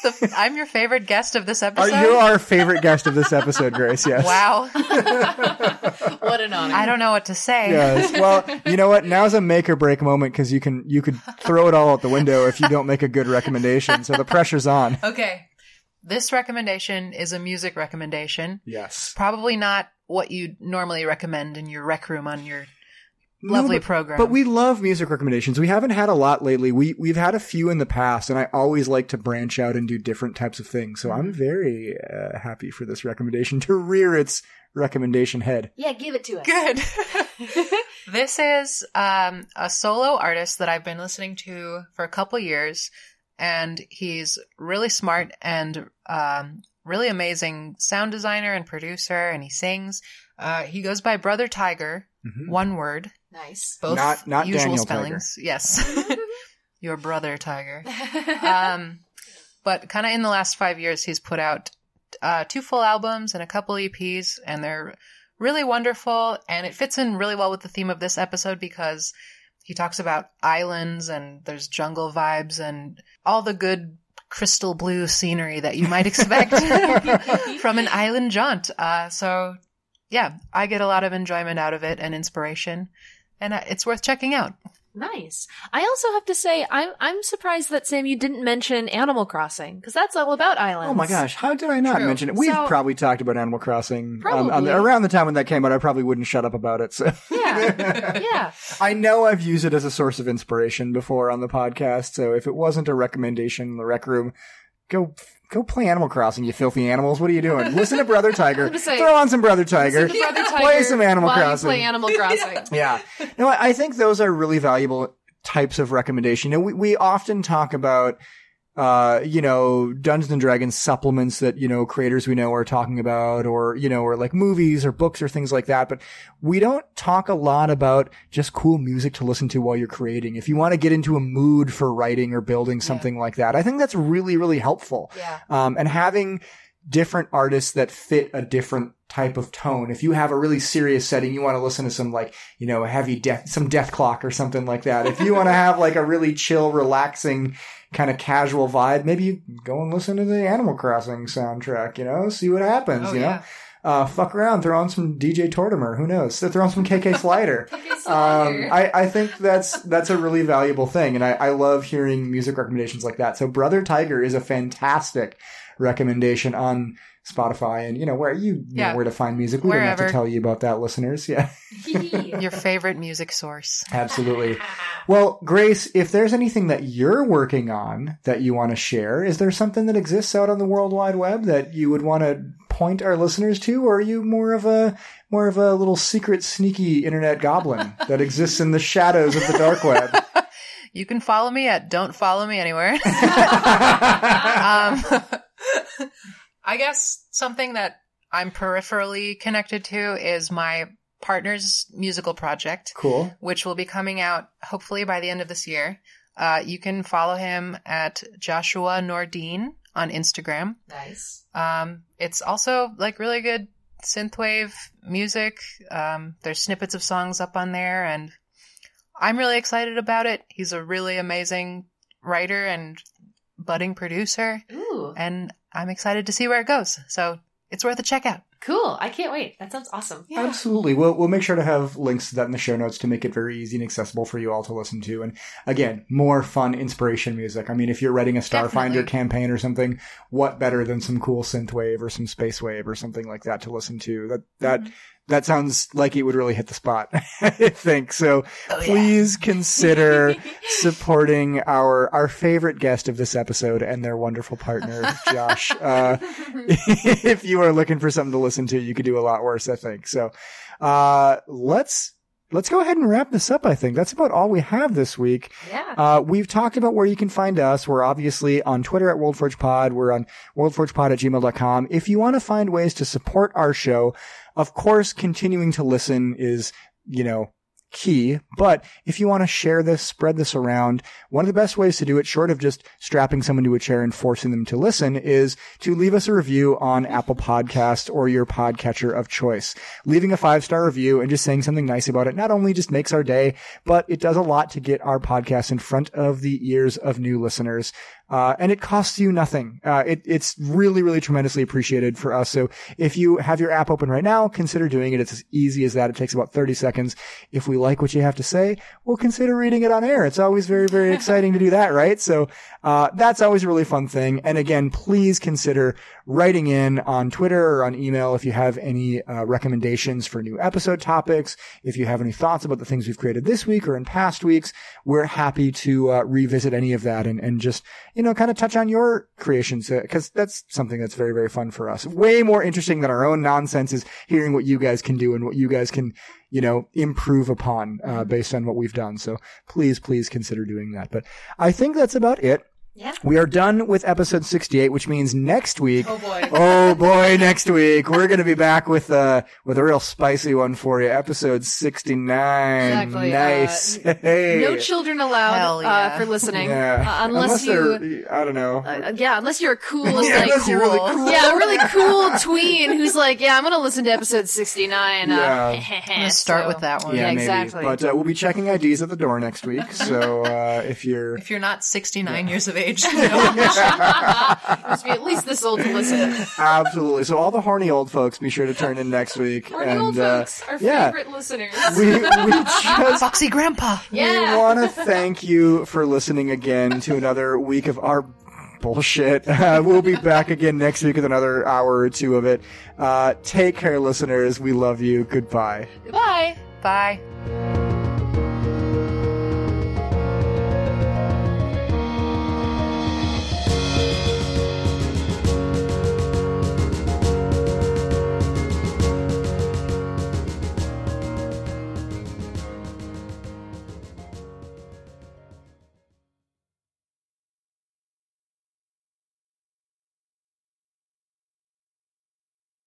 The- I'm your favorite guest of this episode. Are you our favorite guest of this episode, Grace? Yes. wow. what an honor! I don't know what to say. Yes. Well, you know what? Now's a make or break moment because you can you could throw it all out the window if you don't make a good recommendation. So the pressure's on. Okay. This recommendation is a music recommendation. Yes. Probably not what you'd normally recommend in your rec room on your lovely No, but- program. But we love music recommendations. We haven't had a lot lately. We we've had a few in the past, and I always like to branch out and do different types of things. So I'm very uh, happy for this recommendation to rear its recommendation head. yeah, give it to us. Good. this is um, a solo artist that I've been listening to for a couple years, and he's really smart and um, really amazing sound designer and producer, and he sings. Uh, he goes by Brothertiger, Mhm. one word, Nice. both Not- not usual Daniel spellings. Yes, your brother Tiger. um, but kind of in the last five years, he's put out uh, two full albums and a couple EPs, and they're really wonderful. And it fits in really well with the theme of this episode because he talks about islands and there's jungle vibes and all the good crystal blue scenery that you might expect from an island jaunt. Uh, so, yeah, I get a lot of enjoyment out of it and inspiration, and uh, it's worth checking out. Nice. I also have to say, I'm I'm surprised that Sam you didn't mention Animal Crossing because that's all about islands. Oh my gosh, how did I not True. mention it? We've So- probably talked about Animal Crossing on, on the, around the time when that came out. I probably wouldn't shut up about it. So Yeah, yeah. I know I've used it as a source of inspiration before on the podcast. So if it wasn't a recommendation in the rec room, go go play Animal Crossing, you filthy animals. What are you doing? Listen to Brother Tiger. Throw on some Brothertiger. Brother Tiger Play some Animal Crossing. play Animal Crossing. Yeah. No, I I think those are really valuable types of recommendation. You know, we, we often talk about, uh, you know, Dungeons and Dragons supplements that, you know, creators we know are talking about or, you know, or like movies or books or things like that. But we don't talk a lot about just cool music to listen to while you're creating. If you want to get into a mood for writing or building something like that, I think that's really, really helpful. Yeah. Um, and having different artists that fit a different type of tone. If you have a really serious setting, you want to listen to some like, you know, heavy death, some Dethklok or something like that. If you want to have like a really chill, relaxing, kind of casual vibe, maybe you go and listen to the Animal Crossing soundtrack, you know, see what happens, Oh, you yeah. know. Uh, fuck around, throw on some DJ Tortimer, who knows? Throw on some KK Slider. Um, I, I think that's that's a really valuable thing, and I, I love hearing music recommendations like that. So, Brothertiger is a fantastic recommendation on Spotify, and you know where you, you Yeah. know where to find music. We don't have to tell you about that, listeners. Yeah, Your favorite music source. absolutely. Well, Grace, if there's anything that you're working on that you want to share, is there something that exists out on the World Wide Web that you would want to point our listeners to, or are you more of a more of a little secret, sneaky internet goblin that exists in the shadows of the dark web? You can follow me at Don't Follow Me Anywhere. um, I guess something that I'm peripherally connected to is my partner's musical project, Cool. which will be coming out hopefully by the end of this year. Uh, you can follow him at Joshua Nordine on Instagram. Nice. Um, it's also like really good synthwave music. Um, there's snippets of songs up on there, and I'm really excited about it. He's a really amazing writer and budding producer, Ooh, and I'm excited to see where it goes. So it's worth a check out. cool. I can't wait. That sounds awesome. Absolutely. We'll, we'll make sure to have links to that in the show notes to make it very easy and accessible for you all to listen to. And again, more fun inspiration music. I mean, if you're writing a Starfinder Definitely. campaign or something, what better than some cool synthwave or some space wave or something like that to listen to? That, that, mm-hmm. That sounds like it would really hit the spot, I think. So please consider supporting our, our favorite guest of this episode and their wonderful partner, Josh. Uh, if you are looking for something to listen to, you could do a lot worse, I think. So, uh, let's, let's go ahead and wrap this up. I think that's about all we have this week. Yeah. Uh, we've talked about where you can find us. We're obviously on Twitter at WorldForgePod. We're on WorldForgePod at gmail.com. If you want to find ways to support our show, of course, continuing to listen is, you know, key. But if you want to share this, spread this around, one of the best ways to do it, short of just strapping someone to a chair and forcing them to listen, is to leave us a review on Apple Podcast or your podcatcher of choice. Leaving a five star review and just saying something nice about it not only just makes our day, but it does a lot to get our podcast in front of the ears of new listeners. Uh, and it costs you nothing. Uh, it, it's really, really tremendously appreciated for us. So if you have your app open right now, consider doing it. It's as easy as that. It takes about 30 seconds. If we like what you have to say, we'll consider reading it on air. It's always very, very exciting to do that, right? So, uh, that's always a really fun thing. And again, please consider writing in on Twitter or on email if you have any, uh, recommendations for new episode topics. If you have any thoughts about the things we've created this week or in past weeks, we're happy to, uh, revisit any of that and, and just, you know, kind of touch on your creations because that's something that's very, very fun for us. Way more interesting than our own nonsense is hearing what you guys can do and what you guys can, you know, improve upon uh, based on what we've done. So please, please consider doing that. But I think that's about it. Yeah. We are done with episode 68, which means next week. Oh boy. Oh boy, next week we're going to be back with uh with a real spicy one for you. Episode 69. Exactly, uh, Nice. hey. No children allowed Hell uh, for listening, Yeah. uh, unless, you. I don't know. Uh, yeah, unless you're a cool, Yeah, like, unless you're really cool. yeah, a really cool tween who's like, yeah, I'm gonna listen to episode 69. Uh, Yeah. I'm gonna start so- with that one. yeah, yeah, maybe. exactly. But uh, we'll be checking IDs at the door next week. So uh, if you're If you're not 69 years of age, You must be at least this old to listen. absolutely, so all the horny old folks, be sure to turn in next week. Horny and old uh, folks, our yeah, favorite listeners. we we just Foxy Grandpa. yeah. We want to thank you for listening again to another week of our bullshit. Uh, we'll be back again next week with another hour or two of it. Uh, take care, listeners. We love you. Goodbye. Goodbye. Bye.